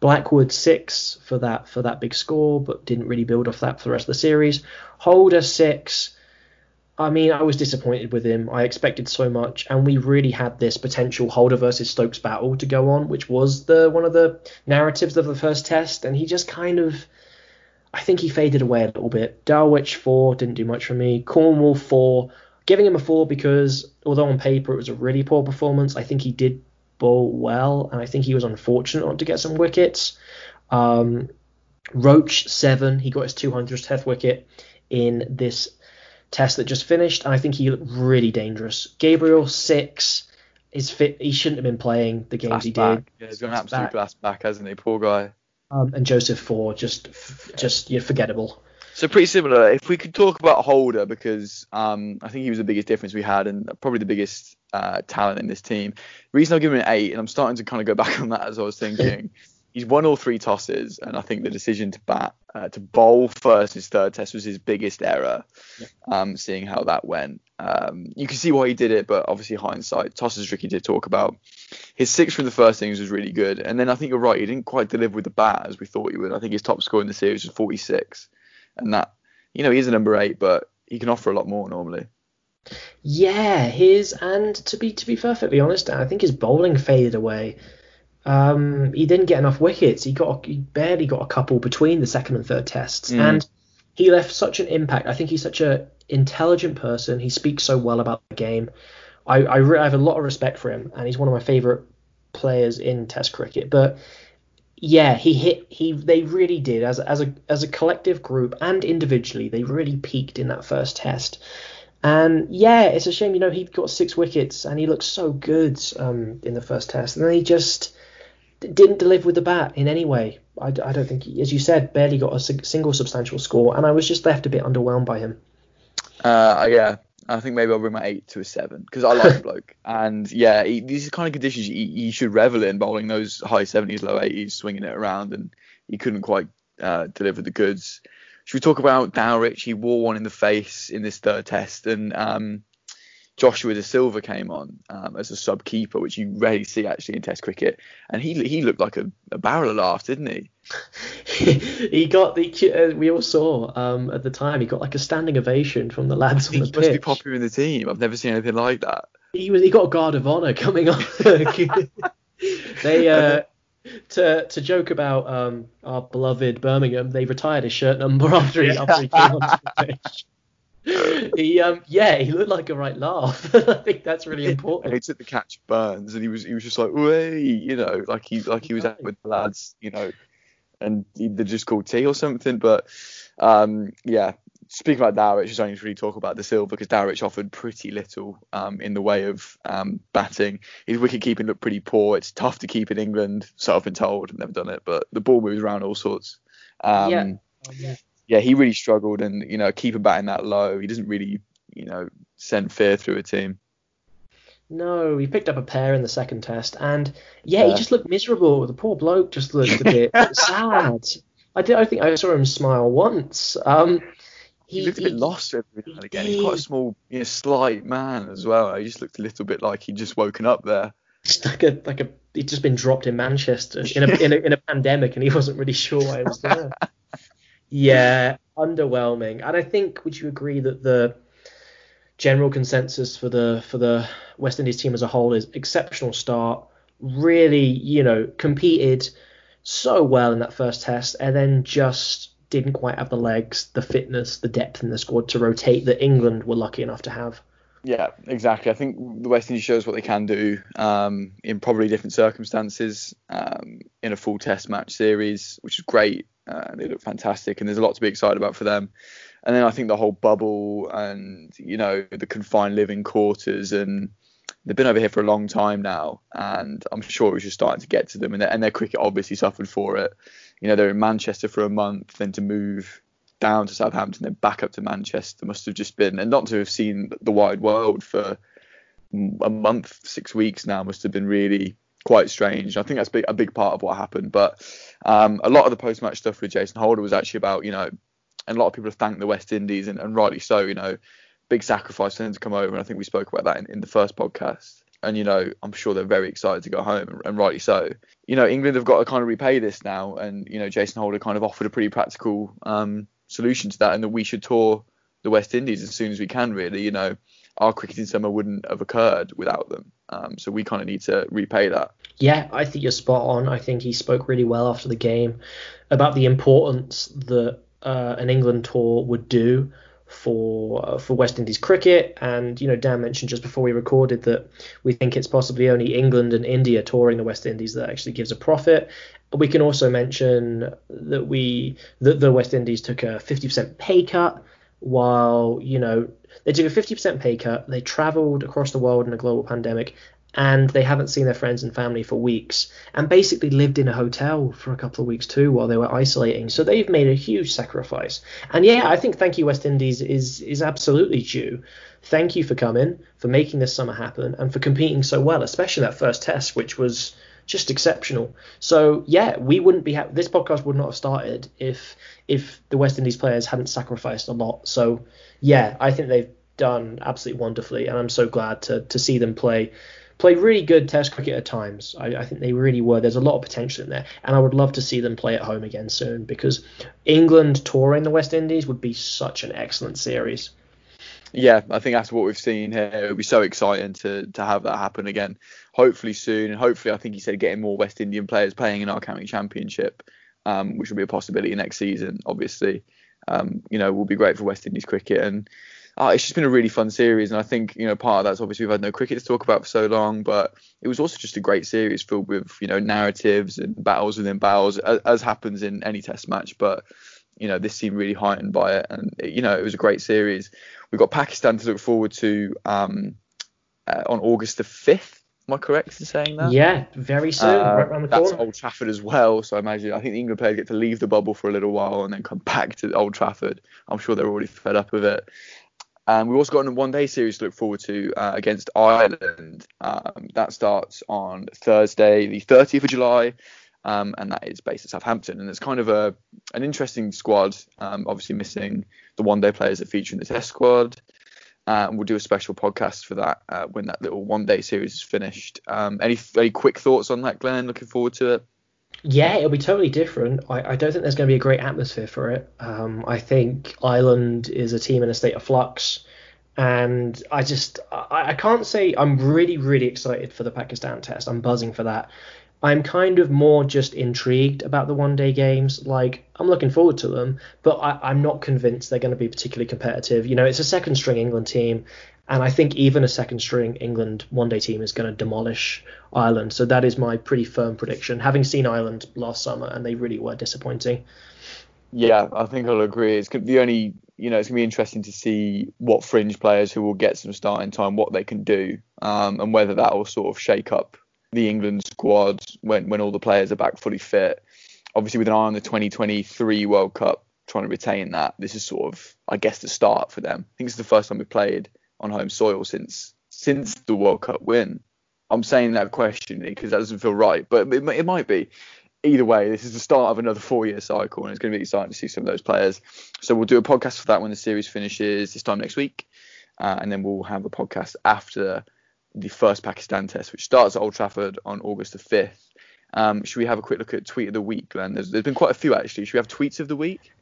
Blackwood six for that for that big score, but didn't really build off that for the rest of the series. Holder six. I mean, I was disappointed with him. I expected so much, and we really had this potential Holder versus Stokes battle to go on, which was the one of the narratives of the first test, and he just kind of, I think he faded away a little bit. Dowrich four didn't do much for me. Cornwall four, giving him a four because although on paper it was a really poor performance, I think he did bowl well, and I think he was unfortunate not to get some wickets. Um, Roach seven, he got his 200th test wicket in this test that just finished, and I think he looked really dangerous. Gabriel six is fit. He shouldn't have been playing the games blast he back. did. Yeah, he's got an Blast absolute back. blast back, hasn't he? Poor guy. Um, and Joseph four, just f- just yeah, forgettable. So pretty similar. If we could talk about Holder, because um, I think he was the biggest difference we had, and probably the biggest uh, talent in this team. The reason I'll give him an eight, and I'm starting to kind of go back on that as I was thinking. He's won all three tosses, and I think the decision to bat, uh, to bowl first his third test was his biggest error. Um, seeing how that went, um, you can see why he did it, but obviously hindsight, tosses tricky to talk about. His six from the first innings was really good, and then I think you're right, he didn't quite deliver with the bat as we thought he would. I think his top score in the series was 46, and that, you know, he is a number eight, but he can offer a lot more normally. Yeah, his and to be to be perfectly honest, I think his bowling faded away. Um, he didn't get enough wickets. He got he barely got a couple between the second and third tests, Mm. and he left such an impact. I think he's such a intelligent person. He speaks so well about the game. I I, re- I have a lot of respect for him, and he's one of my favorite players in Test cricket. But yeah, he hit he they really did as a, as a as a collective group and individually they really peaked in that first test. And yeah, it's a shame, you know, he got six wickets and he looked so good um, in the first test, and then he just didn't deliver with the bat in any way. I don't think, he, as you said, barely got a single substantial score, and I was just left a bit underwhelmed by him. Uh, yeah, I think maybe I'll bring my eight to a seven because I like the bloke. And yeah, he, these are kind of conditions you, you should revel in, bowling those high 70s, low 80s, swinging it around, and he couldn't quite uh, deliver the goods. Should we talk about Dowrich? He wore one in the face in this third test, and um, Joshua De Silva came on um, as a sub keeper, which you rarely see actually in Test cricket, and he he looked like a, a barrel of laughs, didn't he? he got the uh, we all saw um, at the time he got like a standing ovation from the lads He on the must be popular in the team. I've never seen anything like that. he was he got a guard of honor coming on. they uh, to to joke about um, our beloved Birmingham, they retired his shirt number after he after he came onto the pitch. He um yeah he looked like a right laugh. I think that's really And important. he took the catch Burns, and he was he was just like, way, you know, like he like he was out with the lads, you know, and he, they just called tea or something. But um, yeah, speaking about Dowrich, is only to really talk about the Silva because Dowrich offered pretty little um, in the way of um, batting. His wicket keeping looked pretty poor. It's tough to keep in England, so I've been told. I've never done it, but the ball moves around all sorts. Um, yeah. Oh, yeah. Yeah, he really struggled, and you know, keeping batting that low, he doesn't really, you know, send fear through a team. No, he picked up a pair in the second test, and yeah, yeah. he just looked miserable. The poor bloke just looked a bit sad. I did. I think I saw him smile once. Um, he, he looked a bit he, lost every now and again. He's quite a small, you know, slight man as well. He just looked a little bit like he'd just woken up there. Just like a like a he'd just been dropped in Manchester in a in a, in a pandemic, and he wasn't really sure why he was there. yeah, underwhelming. And I think would you agree that the general consensus for the for the West Indies team as a whole is exceptional start. Really, you know, competed so well in that first test, and then just didn't quite have the legs, the fitness, the depth in the squad to rotate that England were lucky enough to have. Yeah, exactly. I think the West Indies shows what they can do um, in probably different circumstances um, in a full Test match series, which is great. Uh, they look fantastic, and there's a lot to be excited about for them. And then I think the whole bubble and you know the confined living quarters and they've been over here for a long time now, and I'm sure it was just starting to get to them, and their, and their cricket obviously suffered for it. You know, they're in Manchester for a month, then to move down to Southampton, then back up to Manchester must have just been, and not to have seen the wide world for a month, six weeks now must have been really quite strange. I think that's a big part of what happened. But um, a lot of the post-match stuff with Jason Holder was actually about, you know, and a lot of people have thanked the West Indies, and, and rightly so. You know, big sacrifice for them to come over, and I think we spoke about that in, in the first podcast. And you know, I'm sure they're very excited to go home, and, and rightly so. You know, England have got to kind of repay this now, and you know, Jason Holder kind of offered a pretty practical um, solution to that, and that we should tour the West Indies as soon as we can. Really, you know, our cricketing summer wouldn't have occurred without them. Um, so we kind of need to repay that. Yeah, I think you're spot on. I think he spoke really well after the game about the importance that uh, an England tour would do for uh, for West Indies cricket. And you know, Dan mentioned just before we recorded that we think it's possibly only England and India touring the West Indies that actually gives a profit. We can also mention that we that the West Indies took a 50% pay cut while you know they took a 50% pay cut. They travelled across the world in a global pandemic and they haven't seen their friends and family for weeks and basically lived in a hotel for a couple of weeks too while they were isolating. So they've made a huge sacrifice. And yeah i think thank you west indies is is absolutely due. Thank you for coming for making this summer happen and for competing so well especially that first test which was just exceptional. So yeah we wouldn't be ha- this podcast would not have started if if the west indies players hadn't sacrificed a lot. So yeah i think they've done absolutely wonderfully and i'm so glad to to see them play played really good Test cricket at times. I, I, think they really were. There's a lot of potential in there, and I would love to see them play at home again soon because England touring the West Indies would be such an excellent series. Yeah, I think that's what we've seen here. It would be so exciting to to have that happen again. Hopefully soon, and hopefully, I think he said getting more West Indian players playing in our county championship, um, which will be a possibility next season. Obviously, um, you know, will be great for West Indies cricket and uh, it's just been a really fun series, and I think you know part of that's obviously we've had no cricket to talk about for so long, but it was also just a great series filled with you know narratives and battles within battles, as, as happens in any Test match. But you know this seemed really heightened by it, and you know it was a great series. We've got Pakistan to look forward to um, uh, on August the fifth. Am I correct in saying that? Yeah, very soon, uh, right around the corner. That's Old Trafford as well. So I imagine I think the England players get to leave the bubble for a little while and then come back to Old Trafford. I'm sure they're already fed up with it. And we've also got a one day series to look forward to uh, against Ireland. Um, that starts on Thursday, the 30th of July, um, and that is based at Southampton. And it's kind of a an interesting squad, um, obviously missing the one day players that feature in the test squad. Uh, and we'll do a special podcast for that uh, when that little one day series is finished. Um, any any quick thoughts on that, Glenn? Looking forward to it. Yeah, it'll be totally different. I, I don't think there's going to be a great atmosphere for it. Um, I think Ireland is a team in a state of flux, and I just I, I can't say I'm really really excited for the Pakistan test. I'm buzzing for that. I'm kind of more just intrigued about the one day games. Like, I'm looking forward to them, but I, am not convinced they're going to be particularly competitive. You know, it's a second string England team, and I think even a second string England one day team is going to demolish Ireland. So that is my pretty firm prediction, having seen Ireland last summer, and they really were disappointing. Yeah, I think I'll agree. It's the only, you know, it's gonna be interesting to see what fringe players who will get some starting time, what they can do, um, and whether that will sort of shake up the England squad when when all the players are back fully fit. Obviously, with an eye on the 2023 World Cup, trying to retain that, this is sort of, I guess, the start for them. I think it's the first time we've played on home soil since since the World Cup win. I'm saying that questioning because that doesn't feel right, but it, it might be either way, this is the start of another four year cycle, and it's going to be exciting to see some of those players. So we'll do a podcast for that when the series finishes this time next week, uh, and then we'll have a podcast after the first Pakistan test, which starts at Old Trafford on August the 5th. Um, should we have a quick look at tweet of the week, Glenn? There's, there's been quite a few actually. Should we have tweets of the week?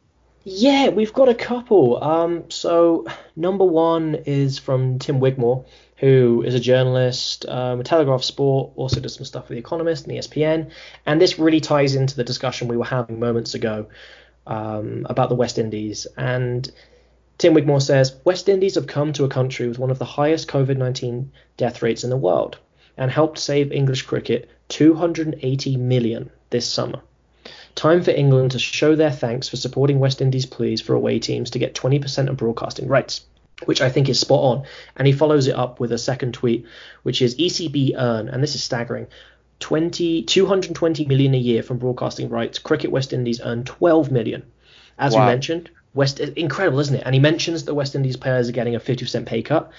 Yeah, we've got a couple. Um, so number one is from Tim Wigmore, who is a journalist, um, a Telegraph Sport, also does some stuff for The Economist and ESPN. And this really ties into the discussion we were having moments ago um, about the West Indies. And Tim Wigmore says West Indies have come to a country with one of the highest COVID 19 death rates in the world and helped save English cricket 280 million this summer. Time for England to show their thanks for supporting West Indies' pleas for away teams to get 20% of broadcasting rights, which I think is spot on. And he follows it up with a second tweet, which is ECB earn, and this is staggering, 20, 220 million a year from broadcasting rights. Cricket West Indies earn 12 million. As wow. we mentioned, West incredible, isn't it? And he mentions that West Indies players are getting a 50% pay cut.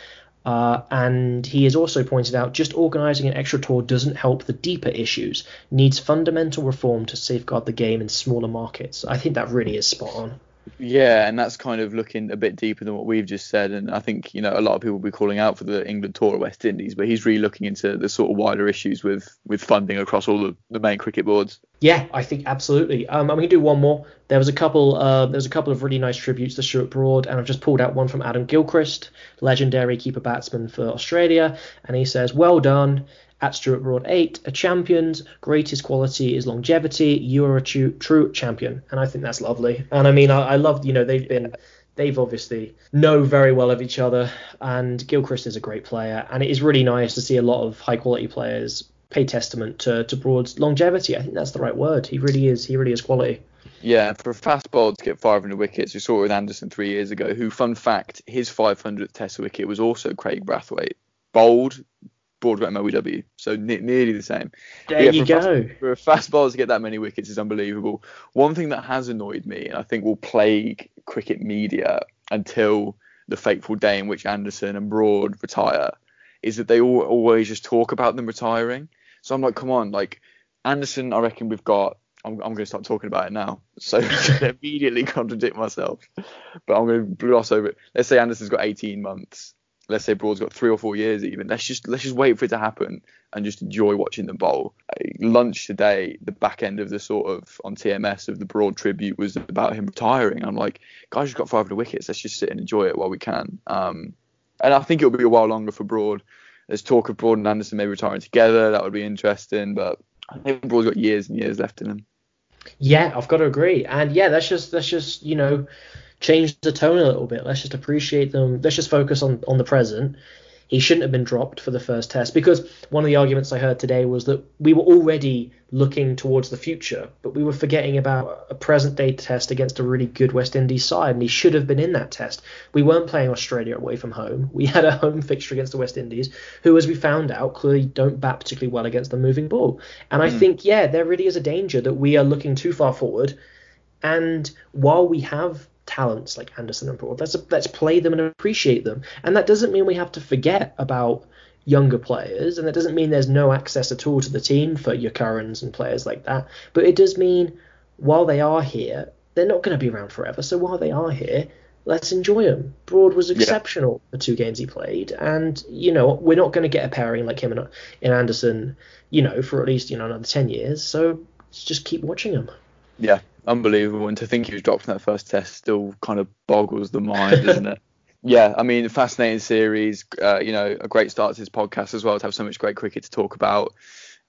Uh, and he has also pointed out just organising an extra tour doesn't help the deeper issues, needs fundamental reform to safeguard the game in smaller markets. I think that really is spot on. Yeah, and that's kind of looking a bit deeper than what we've just said. And I think, you know, a lot of people will be calling out for the England tour of West Indies, but he's really looking into the sort of wider issues with, with funding across all the, the main cricket boards. Yeah, I think absolutely. Um, I'm going to do one more. There was a couple. Uh, there's a couple of really nice tributes to Stuart Broad, and I've just pulled out one from Adam Gilchrist, legendary keeper batsman for Australia, and he says, "Well done." At Stuart Broad 8, a champion's greatest quality is longevity. You are a true, true champion. And I think that's lovely. And I mean, I, I love, you know, they've been they've obviously know very well of each other and Gilchrist is a great player and it is really nice to see a lot of high quality players pay testament to, to Broad's longevity. I think that's the right word. He really is he really is quality. Yeah, for a fast bowler to get 500 wickets, we saw it with Anderson three years ago. Who, fun fact, his 500th Test wicket was also Kraigg Brathwaite. Bold, Broadway MOW, so ne- nearly the same. There yeah, you for go. Fast, for a fast bowler to get that many wickets is unbelievable. One thing that has annoyed me, and I think will plague cricket media until the fateful day in which Anderson and Broad retire, is that they all, always just talk about them retiring. So I'm like, come on, like Anderson, I reckon we've got. I'm, I'm going to start talking about it now, so immediately contradict myself. But I'm going to gloss over it. Let's say Anderson's got 18 months let's say Broad's got three or four years even. Let's just let's just wait for it to happen and just enjoy watching them bowl. Lunch today, the back end of the sort of on TMS of the Broad tribute was about him retiring. I'm like, guys, you've got 500 wickets. Let's just sit and enjoy it while we can. Um, and I think it'll be a while longer for Broad. There's talk of Broad and Anderson maybe retiring together. That would be interesting, but I think Broad's got years and years left in him. Yeah, I've got to agree. And yeah, that's just that's just you know change the tone a little bit. Let's just appreciate them. Let's just focus on on the present. He shouldn't have been dropped for the first test because one of the arguments I heard today was that we were already looking towards the future, but we were forgetting about a present day test against a really good West Indies side, and he should have been in that test. We weren't playing Australia away from home. We had a home fixture against the West Indies, who, as we found out, clearly don't bat particularly well against the moving ball. And I mm. think, yeah, there really is a danger that we are looking too far forward. And while we have talents like Anderson and Broad. Let's let's play them and appreciate them. And that doesn't mean we have to forget about younger players, and that doesn't mean there's no access at all to the team for your Currans and players like that. But it does mean while they are here, they're not going to be around forever. So while they are here, let's enjoy them. Broad was exceptional yeah. the two games he played, and you know we're not going to get a pairing like him and, and Anderson, you know, for at least you know another ten years. So just keep watching them. Yeah, unbelievable. And to think he was dropped in that first test still kind of boggles the mind, isn't it? Yeah, I mean, fascinating series. Uh, you know, a great start to this podcast as well to have so much great cricket to talk about.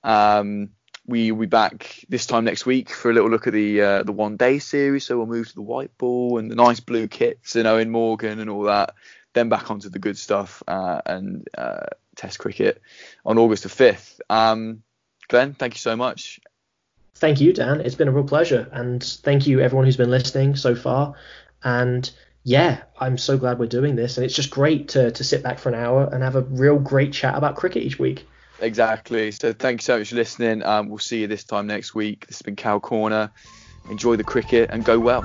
Um, we will be back this time next week for a little look at the uh, the one day series. So we'll move to the white ball and the nice blue kits and Eoin Morgan and all that. Then back onto the good stuff uh, and uh, Test cricket on August the fifth. Um, Glenn, thank you so much. Thank you, Dan. It's been a real pleasure. And thank you, everyone who's been listening so far. And yeah, I'm so glad we're doing this. And it's just great to, to sit back for an hour and have a real great chat about cricket each week. Exactly. So thank you so much for listening. Um, we'll see you this time next week. This has been Cow Corner. Enjoy the cricket and go well.